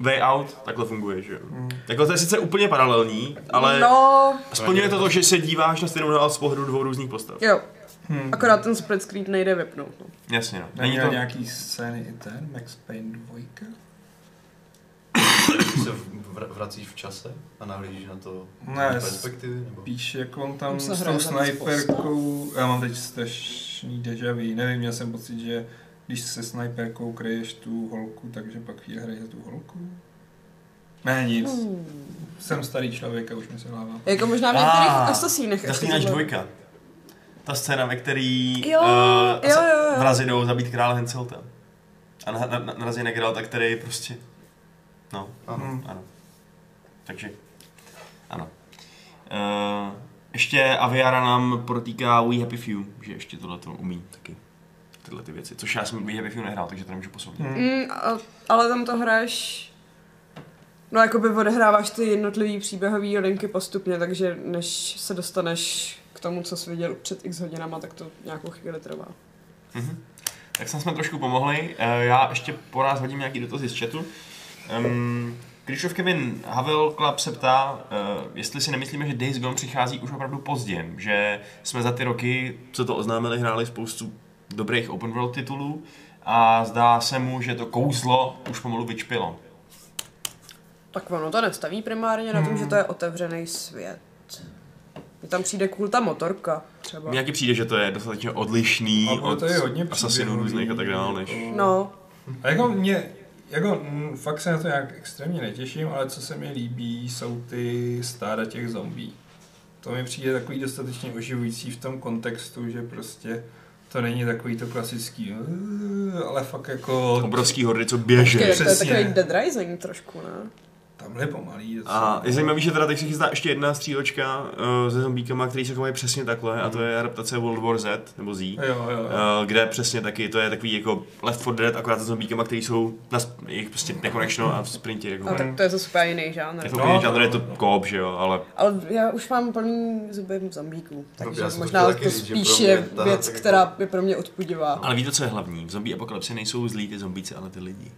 Way Out takhle funguje, že jo. Jako to je sice úplně paralelní, ale No, splňuje to to, že se díváš na stejnou dál z pohledu dvou různých postav. jo. Hmm. Akorát ten split screen nejde vypnout. No. Jasně, no. Není to nějaký scény i ten, Max Payne 2? se vr- vracíš v čase a nahlížíš na to Ne, z perspektivy? Nebo? Píš, jak on tam s tou snajperkou, já mám teď strašný deja vu, nevím, měl jsem pocit, že když se snajperkou kryješ tu holku, takže pak chvíli hraješ za tu holku. Ne, nic. Jsem starý člověk a už mi se hlava. Jako možná v některých Ah, asasínech. tohle- dvojka. Ta scéna, ve který Jo, eh, jo, jo, jo. vrazi jdou zabít krále Henselta. A na, na, na, narazí na Geralta, který prostě... No, Ano. Hmm. ano. Takže, ano. Uh, ještě Aviara nám protýká We Happy Few, že ještě tohle to umí taky. Tyhle ty věci, což já jsem We Happy Few nehrál, takže to nemůžu posoudit. Hmm. Mm, a, ale tam to hraješ... No, jakoby odehráváš ty jednotlivý příběhový linky postupně, takže než se dostaneš k tomu, co jsi viděl před x hodinama, tak to nějakou chvíli trvá. Mhm. Tak jsme jsme trošku pomohli. Eh, Já ještě po nás hodím nějaký dotazy z chatu. Um, Krišov Kevin Havel Club se ptá, uh, jestli si nemyslíme, že Days Gone přichází už opravdu pozdě, že jsme za ty roky, co to oznámili, hráli spoustu dobrých open world titulů a zdá se mu, že to kouzlo už pomalu vyčpilo. Tak ono to nestaví primárně na tom, že to je otevřený svět. Mně tam přijde cool ta motorka třeba. Mně taky přijde, že to je dostatečně odlišný A od to je hodně příběhový, různých a tak dále, než... No, A jako mě, jako mm, fakt se na to nějak extrémně netěším, ale co se mi líbí, jsou ty stáda těch zombí. To mi přijde takový dostatečně oživující v tom kontextu, že prostě to není takový to klasický, ale fakt jako... Obrovský hordy, co běže. Počkej, to je Přesně. takový Dead Rising trošku, ne? Tamhle je pomalý. docela. A je zajímavý, že teda teď se chystá ještě jedna střílečka uh, se zombíkama, který se chovají přesně takhle, a to je adaptace World War Z, nebo Z, Jo, jo, jo. uh, kde přesně taky, to je takový jako Left 4 Dead, akorát se zombíkama, který jsou na, sp- jejich prostě nekonečno a v sprintě. Jako, No, tak to je zase úplně jiný žánr. je to No, úplně no, žánr, je to no. koop, že jo, ale Ale já už mám plný zuby zombíků, takže to možná to spíš je věc, tak jako- která je pro mě odpudivá. ale víte, co je hlavní? V zombie apokalypse nejsou zlí ty zombíci, ale ty lidi.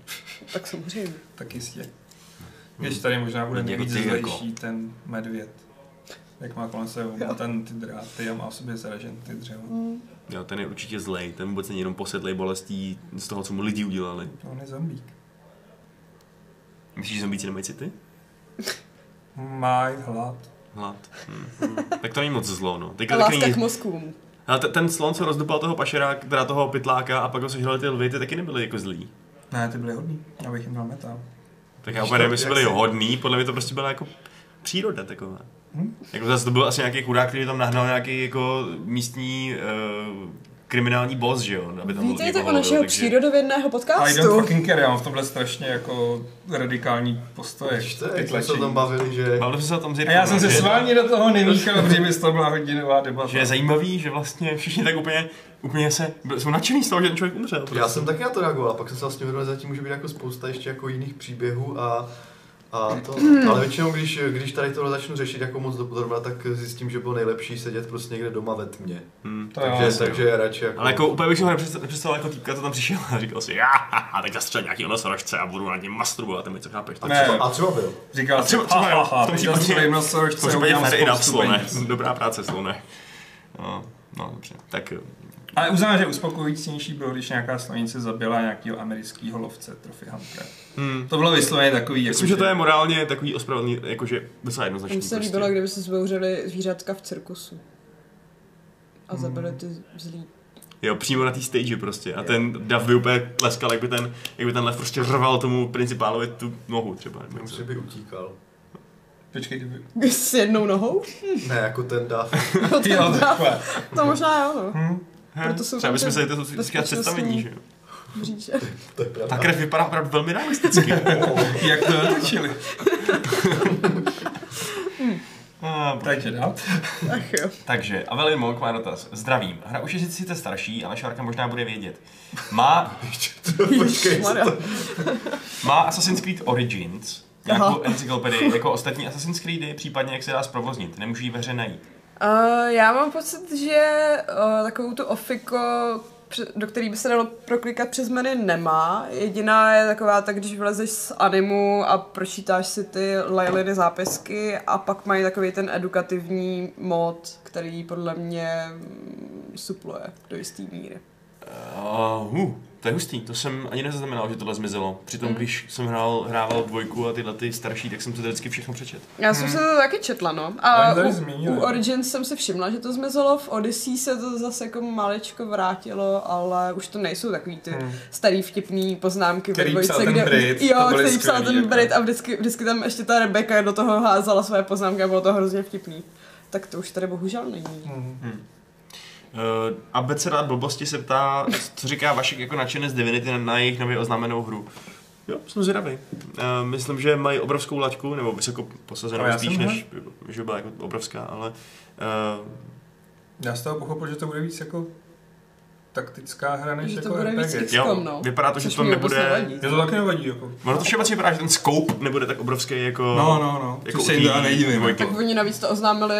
Tak samozřejmě. Tak jistě. Když tady možná bude Lidi jako jako. zlejší ten medvěd. Jak má kolem sebe má ten ty dráty a má v sobě zaražen ty dřevo. Jo, ten je určitě zlej, ten vůbec není jenom posedlej bolestí z toho, co mu lidi udělali. To on je zombík. Myslíš, že zombíci nemají city? Máj hlad. Hlad. Hm. hm. Tak to není moc zlo, no. Teďka A láska není, k mozkům. Ale te- ten slon, co rozdupal toho pašeráka, teda toho pytláka a pak ho sežrali ty lvy, ty taky nebyly jako zlí. Ne, ty byly hodný. Já bych jim dal metal. Tak já úplně nevím, jestli byli hodný, podle mě to prostě byla jako příroda taková. Hm? Jako zase to byl asi nějaký chudák, který tam nahnal nějaký jako místní uh, kriminální boss, že jo? Aby tam Vítejte u našeho takže- přírodovědného I don't podcastu. fucking care, já mám v tomhle strašně jako radikální postoje. Ty jak jsme se tom bavili, že... Bavili jsme se o tom s A já jsem se s vámi do toho nemíchal, protože by to byla hodinová debata. Že je zajímavý, že vlastně všichni tak úplně, úplně se, jsou nadšený z toho, že ten člověk umřel. Prostě. Já jsem taky na to reagoval, a pak jsem se vlastně uvědomil, že zatím může být jako spousta ještě jako jiných příběhů a, a to, ale většinou, když, když tady tohle začnu řešit jako moc dopodrobna, tak zjistím, že bylo nejlepší sedět prostě někde doma ve tmě. Hmm. To Takže, jo. takže je radši jako... Ale jako úplně bych si ho nepředstav- nepředstavoval jako týpka, to tam přišel a říkal si, já, haha, teď zastřel nějaký nosorožce a budu na něm masturbovat, a my co chápeš. a, Ne. třeba, a třeba byl. Říkal A třeba- třeba ha, ha, v tom případě- zastřelím V nosorožce, tom případě fair enough, slone. Dobrá práce, slone. No, no dobře, tak Ale uznám, že uspokojujícnější bylo, když nějaká slonice zabila nějakého amerického lovce, Trophy Huntera. hmm. To bylo vysloveně takový, jako Myslím, že to je morálně takový ospravedlný, jakože docela jednoznačný. Mně se prostě. líbilo, kdyby se zbouřili zvířatka v cirkusu. A zabili ty zlí. Jo, přímo na té stage prostě. A ten dav by úplně tleskal, jak by ten, jak by ten lev prostě rval tomu principálovi tu nohu třeba. nebo by utíkal. Počkej, kdyby... S jednou nohou? Ne, jako ten dav. Jo, takhle. To možná jo, no. Hm? He, Proto jsou Třeba bychom se to říkat představení, že jo. Bříče. To je pravda. Ta krev vypadá opravdu velmi realisticky. Jak to natočili? Ah, Takže dál. Ach jo. Takže, Avelin Monk má dotaz. Zdravím. Hra už je sice starší, ale Šárka možná bude vědět. Má, Počkej, má Assassin's Creed Origins nějakou Aha. encyklopedii, jako ostatní Assassin's Creedy, případně jak se dá zprovoznit. Nemůžu ji ve hře najít. Uh, já mám pocit, že uh, takovou tu ofiko do který by se dalo proklikat přes menu, nemá. Jediná je taková, tak když vylezeš z animu a pročítáš si ty Lailiny zápisky a pak mají takový ten edukativní mod, který podle mě mm, supluje do jistý míry. Uh, uh, to je hustý, to jsem ani nezaznamenal, že tohle zmizelo. Přitom, Mm. když jsem hrál, hrával dvojku a tyhle ty starší, tak jsem to vždycky všechno přečet. Já jsem se to taky četla, no. A u, zmínili. u Origins jsem si všimla, že to zmizelo, v Odyssey se to zase jako maličko vrátilo, ale už to nejsou takový ty Hmm. starý vtipný poznámky Který ve dvojce, psal ten kde, Brit, to jo, který psal skvělý, ten jako. Brit a vždycky, vždycky tam ještě ta Rebecca do toho házala své poznámky a bylo to hrozně vtipný. Tak to už tady bohužel není. Mhm. Uh, Abeceda blbosti se ptá, co říká Vašek jako nadšený z Divinity na, na jejich nově oznámenou hru. Jo, jsem zvědavý. Uh, myslím, že mají obrovskou laťku, nebo vysoko posazenou No, spíš, jsem než že byla jako obrovská, ale uh, Já z toho pochopil, že to bude víc jako taktická hra, než Že to jako bude víc RPG. X- jo, XCOM, no. vypadá to, že Což to mi vůbec nebude... nevadí. Je to taky nevadí, jako. Ono to třeba vypadá, že ten scope nebude tak obrovský jako... No, no, no. Jako Což se jim dvojky. Jako. Tak oni navíc to oznámili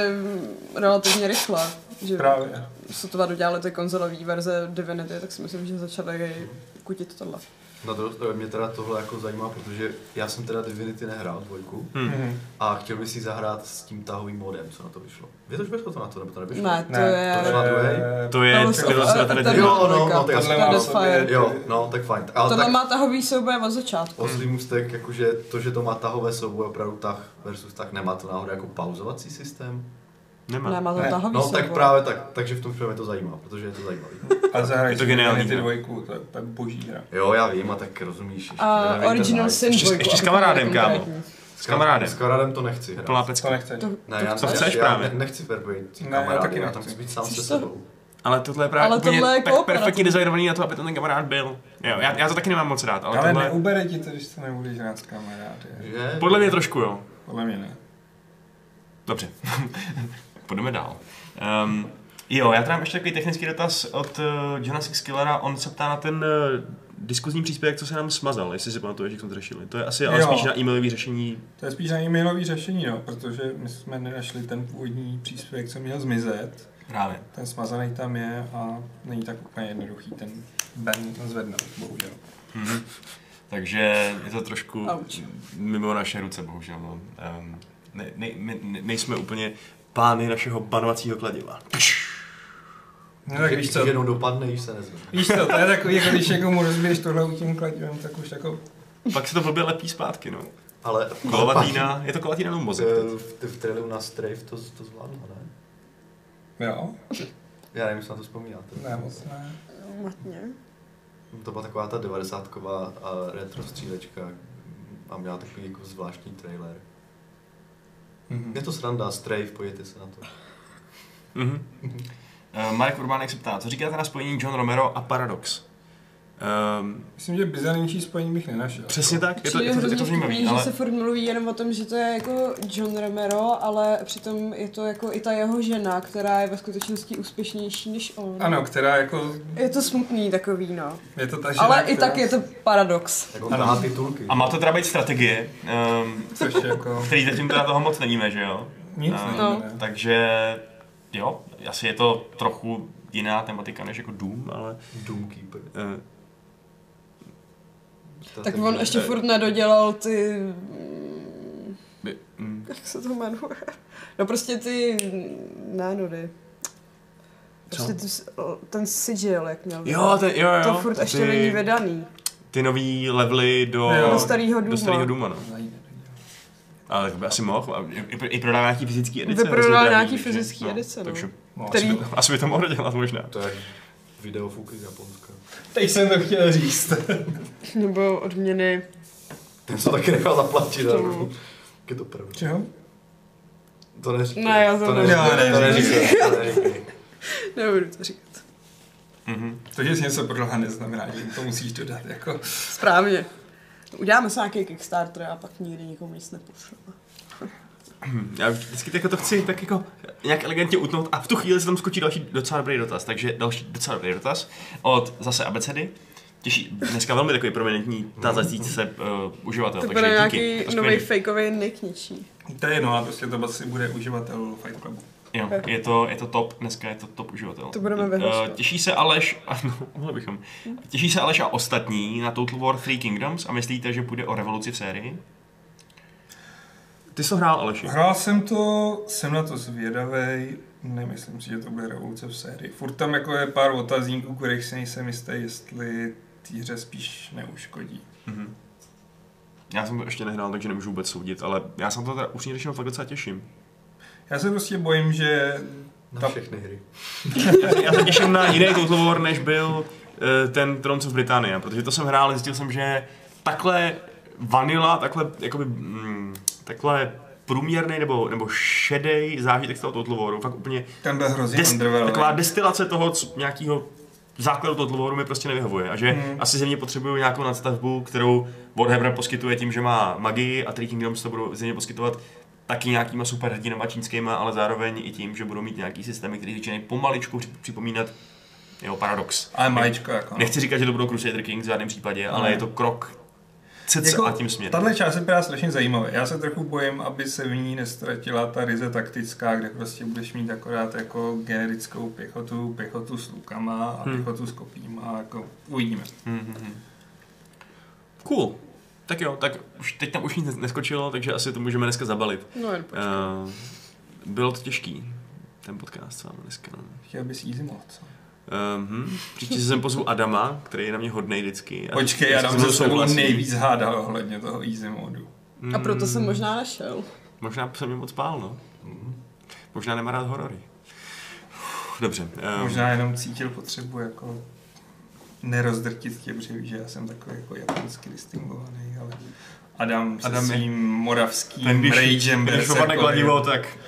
relativně rychle. Že Právě. Sotva dodělali ty konzolové verze Divinity, tak si myslím, že začali kutit tohle. Na druhou stranu mě teda tohle jako zajímá, protože já jsem teda Divinity nehrál dvojku Hmm. Mhm. a chtěl bych si zahrát s tím tahovým modem, co na to vyšlo. Vy to už vyšlo to na to, nebo to nevyšlo? Ne, to Ne, je... to druhý? To je... To je a- Jo, no, no, tak Fire. Jo, no, tak fajn. Ale Tohle tak má tahový souboj od začátku. oslý můstek, jakože to, že to má tahové souboj, opravdu tah versus tak nemá to náhodou jako pauzovací systém? Nemá. Ne, má to Ne, tahový No tak právě tak, takže v tom případě mě to zajímá, protože je to zajímavý. A zahraj Je to geniální hra. dvojku, to je úplně boží hra. Jo, já vím, a tak rozumíš. ještě A nedávej Original Sin Ještě s- 2. ještě s kamarádem, kámo. S kamarádem. S kamarádem to nechci hrát. Plná To pecka. nechceš. To, Ne, to já, To chceš já právě? ne- nechci verbovat Ne, já taky já tam chci být sám se to? sebou. Ale tohle je právě Ale úplně tohle je kooperativní. perfektně designovaný na to, aby ten kamarád byl. Jo, já, já to taky nemám moc rád, ale, Ale tohle... neubere ti to, když to nebudeš hrát s kamarády. Že? Podle mě trošku jo. Podle mě ne. Dobře. Půjdeme dál. Um, jo, já tady mám ještě takový technický dotaz od uh, Johna Skillera. On se ptá na ten uh, diskuzní příspěvek, co se nám smazal, jestli si pamatuješ, jak jsme to řešili. To je asi ale Jo. spíš na e-mailové řešení. To je spíš na e-mailový řešení, no, protože my jsme nenašli ten původní příspěvek, co měl zmizet. Právě. Ten smazaný tam je a není tak úplně jednoduchý ten ban zvednout, bohužel. Mhm. Takže je to trošku Auč. mimo naše ruce, bohužel. No. Um, ne, ne, ne, nejsme úplně pány našeho banovacího kladiva. No tak víš co, Jenom dopadne, když se nezve. víš co, to je takový, jako když někomu rozbiješ tohle tím kladivem, tak už jako, Pak se to blbě lepí zpátky, no. Ale Kolovatína, je to kolovatína nebo mozek? Eh, v, v traileru na Strafe to, to zvládlo, ne? jo, Já nevím, jestli na to vzpomínáte. ne moc ne. Matně. To byla taková ta 90 a retro střílečka a měla takový jako zvláštní trailer. Mhm. Je to sranda, Strafe, pojďte se na to. Mhm. Uh, Marek Urbánek se ptá, co říkáte na spojení John Romero a Paradox? Um, Myslím, že bizarnější spojení bych nenašel. přesně tak, je to, je to, je to zajímavý, vtipný, ale že se furt mluví jenom o tom, že to je jako John Romero, ale přitom je to jako i ta jeho žena, která je ve skutečnosti úspěšnější než on. Ano, která jako, Je to smutný takový, no. je to ta žena, Ale i která- tak je to paradox. Jak on tahá titulky. a má to teda být strategie, um, Což jako, který zatím teda toho moc nevíme, že jo? nic není, No. Takže jo, asi je to trochu jiná tematika než jako Doom, ale Doomkeeper. uh, Tak on ještě furt nedodělal ty... by, mm, Jak se to jmenuje? No prostě ty nánudy. Prostě ty, ten sigil, jak měl. jo, ten, jo, jo, to furt ještě ty, není vydaný. ty nový levely do, Jo. Do starého Duma. do starého Duma, no. Ale tak by asi mohl, i, i prodává nějaký fyzický edice. Vyprodal nějaký fyzický edice, no. Takže No, Který- asi, by, asi by to mohlo dělat možná. To je videofuky z Japonska. Teď jsem to chtěl říct. Nebo odměny. Ten se taky nechal zaplatit, ale je to první. Čeho? To neříkej. Ne, já to to neříkám. neříkej. Já To neříkám. neříkej. To neříkej. Nebudu to říkat. Mhm. To, že jsi něco prodala, neznamená, že to musíš dodat. Jako. Správně. Uděláme se nějaký Kickstarter a pak nikdy nikomu nic nepošleme. Já vždycky jako to chci tak jako nějak elegantně utnout a v tu chvíli se tam skočí další docela dobrý dotaz. Takže další docela dobrý dotaz od zase abecedy. Těší, dneska velmi takový prominentní tázající se uh, uživatel, To takže bude díky. nějaký To nový fakeový nick něčí. To je jedno, ale prostě to asi bude uživatel Fight Clubu. Jo, je to, je to top, dneska je to top uživatel. To budeme vyhlašovat. Těší se Aleš, ano, mohli bychom. Těší se Aleš a ostatní na Total War Three Kingdoms a myslíte, že půjde o revoluci v sérii? Ty jsi to hrál, Aleši. Hrál jsem to, jsem na to zvědavej, nemyslím si, že to bude revoluce v sérii. Furt tam jako je pár otazníků, kterých si nejsem jistý, jestli té hře spíš neuškodí. Mhm. Já jsem to ještě nehrál, takže nemůžu vůbec soudit, ale já jsem to teda upřímně řečeno fakt docela těším. Já se prostě bojím, že Na Ta- všechny hry. Já se těším na jiný Total War, než byl eh, ten Thrones of Britannia, protože to jsem hrál, a zjistil jsem, že takhle vanila, takhle, jakoby, mm, takhle průměrný nebo, nebo šedej zážitek z toho Total fakt úplně ten byl hrozně des, taková destilace toho co, nějakého základu Total Waru mi prostě nevyhovuje. A že Hmm. asi země potřebuju nějakou nadstavbu, kterou Warhammer poskytuje tím, že má magii a Three Kingdoms to budou země poskytovat taky nějakýma superhrdinama čínskýma, ale zároveň i tím, že budou mít nějaký systémy, který začínají pomaličku při- připomínat jeho paradox. Ale maličko jako. no. Nechci říkat, že to budou Crusader Kings v žádném případě, ale Ne. je to krok cca Jako, a tím směrem. Tahle část je právě strašně zajímavá. Já se trochu bojím, aby se v ní nestratila ta ryze taktická, kde prostě budeš mít akorát jako generickou pěchotu, pěchotu s lukama a Hmm. pěchotu s kopíma. Jako uvidíme. Hmm, hmm, hmm. Cool. Tak jo, tak už teď tam už nic neskočilo, takže asi to můžeme dneska zabalit. No jen. Uh, bylo to těžký, ten podcast s vámi dneska. Chtěl bys easy mod, co? Um, příště si sem pozvu Adama, který je na mě hodnej vždycky. a Počkej, já já se se souhlasím. nejvíc hádal ohledně toho easy modu. A proto jsem Mm, možná našel. Možná jsem mě moc pál, no. Mhm. Možná nemá rád horory. Dobře. Um, Možná jenom cítil potřebu jako nerozdrtit tě, protože víš, že já jsem takový jako japonsky distingovaný, ale Adam se Adam je- svým moravským ten, když, ragem když opadne kladivo, tak...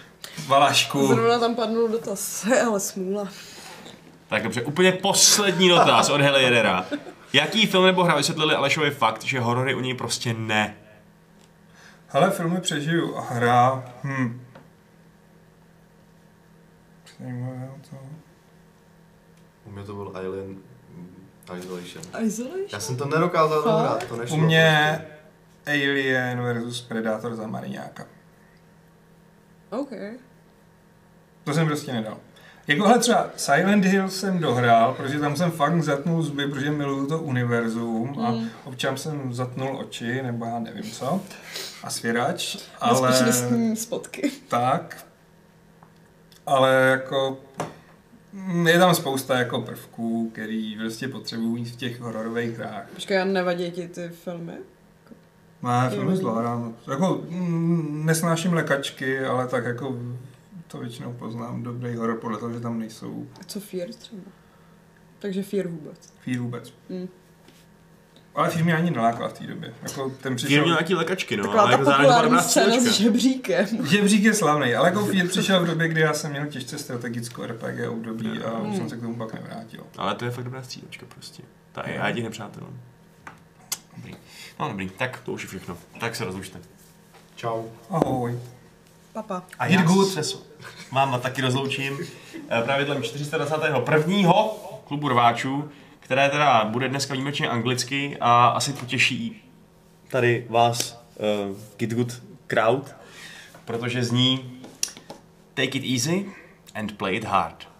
Valašku. Zrovna tam padnul dotaz, ale smůla. Tak dobře, úplně poslední dotaz od Hele Jedera. Jaký film nebo hra vysvětlili Alešovi fakt, že horory u něj prostě ne? Hele, filmy přežiju a hra, hm. Zajímavé to. U mě to byl Alien mm, Isolation. Isolation? Já jsem to nedokázal Fakt? dohrát, to nešlo. U mě prostě. Alien versus Predator za Mariňáka. OK. To jsem prostě nedal. Jakohle třeba Silent Hill jsem dohrál, protože tam jsem fakt zatnul zuby, protože miluju to univerzum a Mm. občas jsem zatnul oči, nebo já nevím co, a svěrač, Ale... ale spotky. tak, ale jako mm, je tam spousta jako prvků, který prostě potřebují v těch hororových hrách. Počkej, a nevadí ti ty filmy? Má Jo. filmy zvládám. Jako, mm, nesnáším lekačky, ale tak jako to většinou poznám dobrý horor podle toho, že tam nejsou A co Fear třeba? Takže Fear vůbec. Fear vůbec. Mm. Ale Fear mě ani nelákal v té době. Jako ten Fear přišel... měl nějaký lékačky, no, Taková ale ta jako populární scéna s žebříkem. Žebřík je slavný, ale jako Fear přišel v době, kdy já jsem měl těžce strategickou RPG období a už Hmm. jsem se k tomu pak nevrátil. Ale to je fakt dobrá střílečka prostě. Ta AI těch nepřátel. Dobrý. No dobrý, tak to už je všechno. Tak se rozlučte. Čau. Ahoj. Papa. A Eat máma taky rozloučím eh, pravidlem 421. klubu rváčů, které teda bude dneska výjimečně anglicky a asi potěší tady vás uh, Get Good Crowd, protože zní Take it easy and play it hard.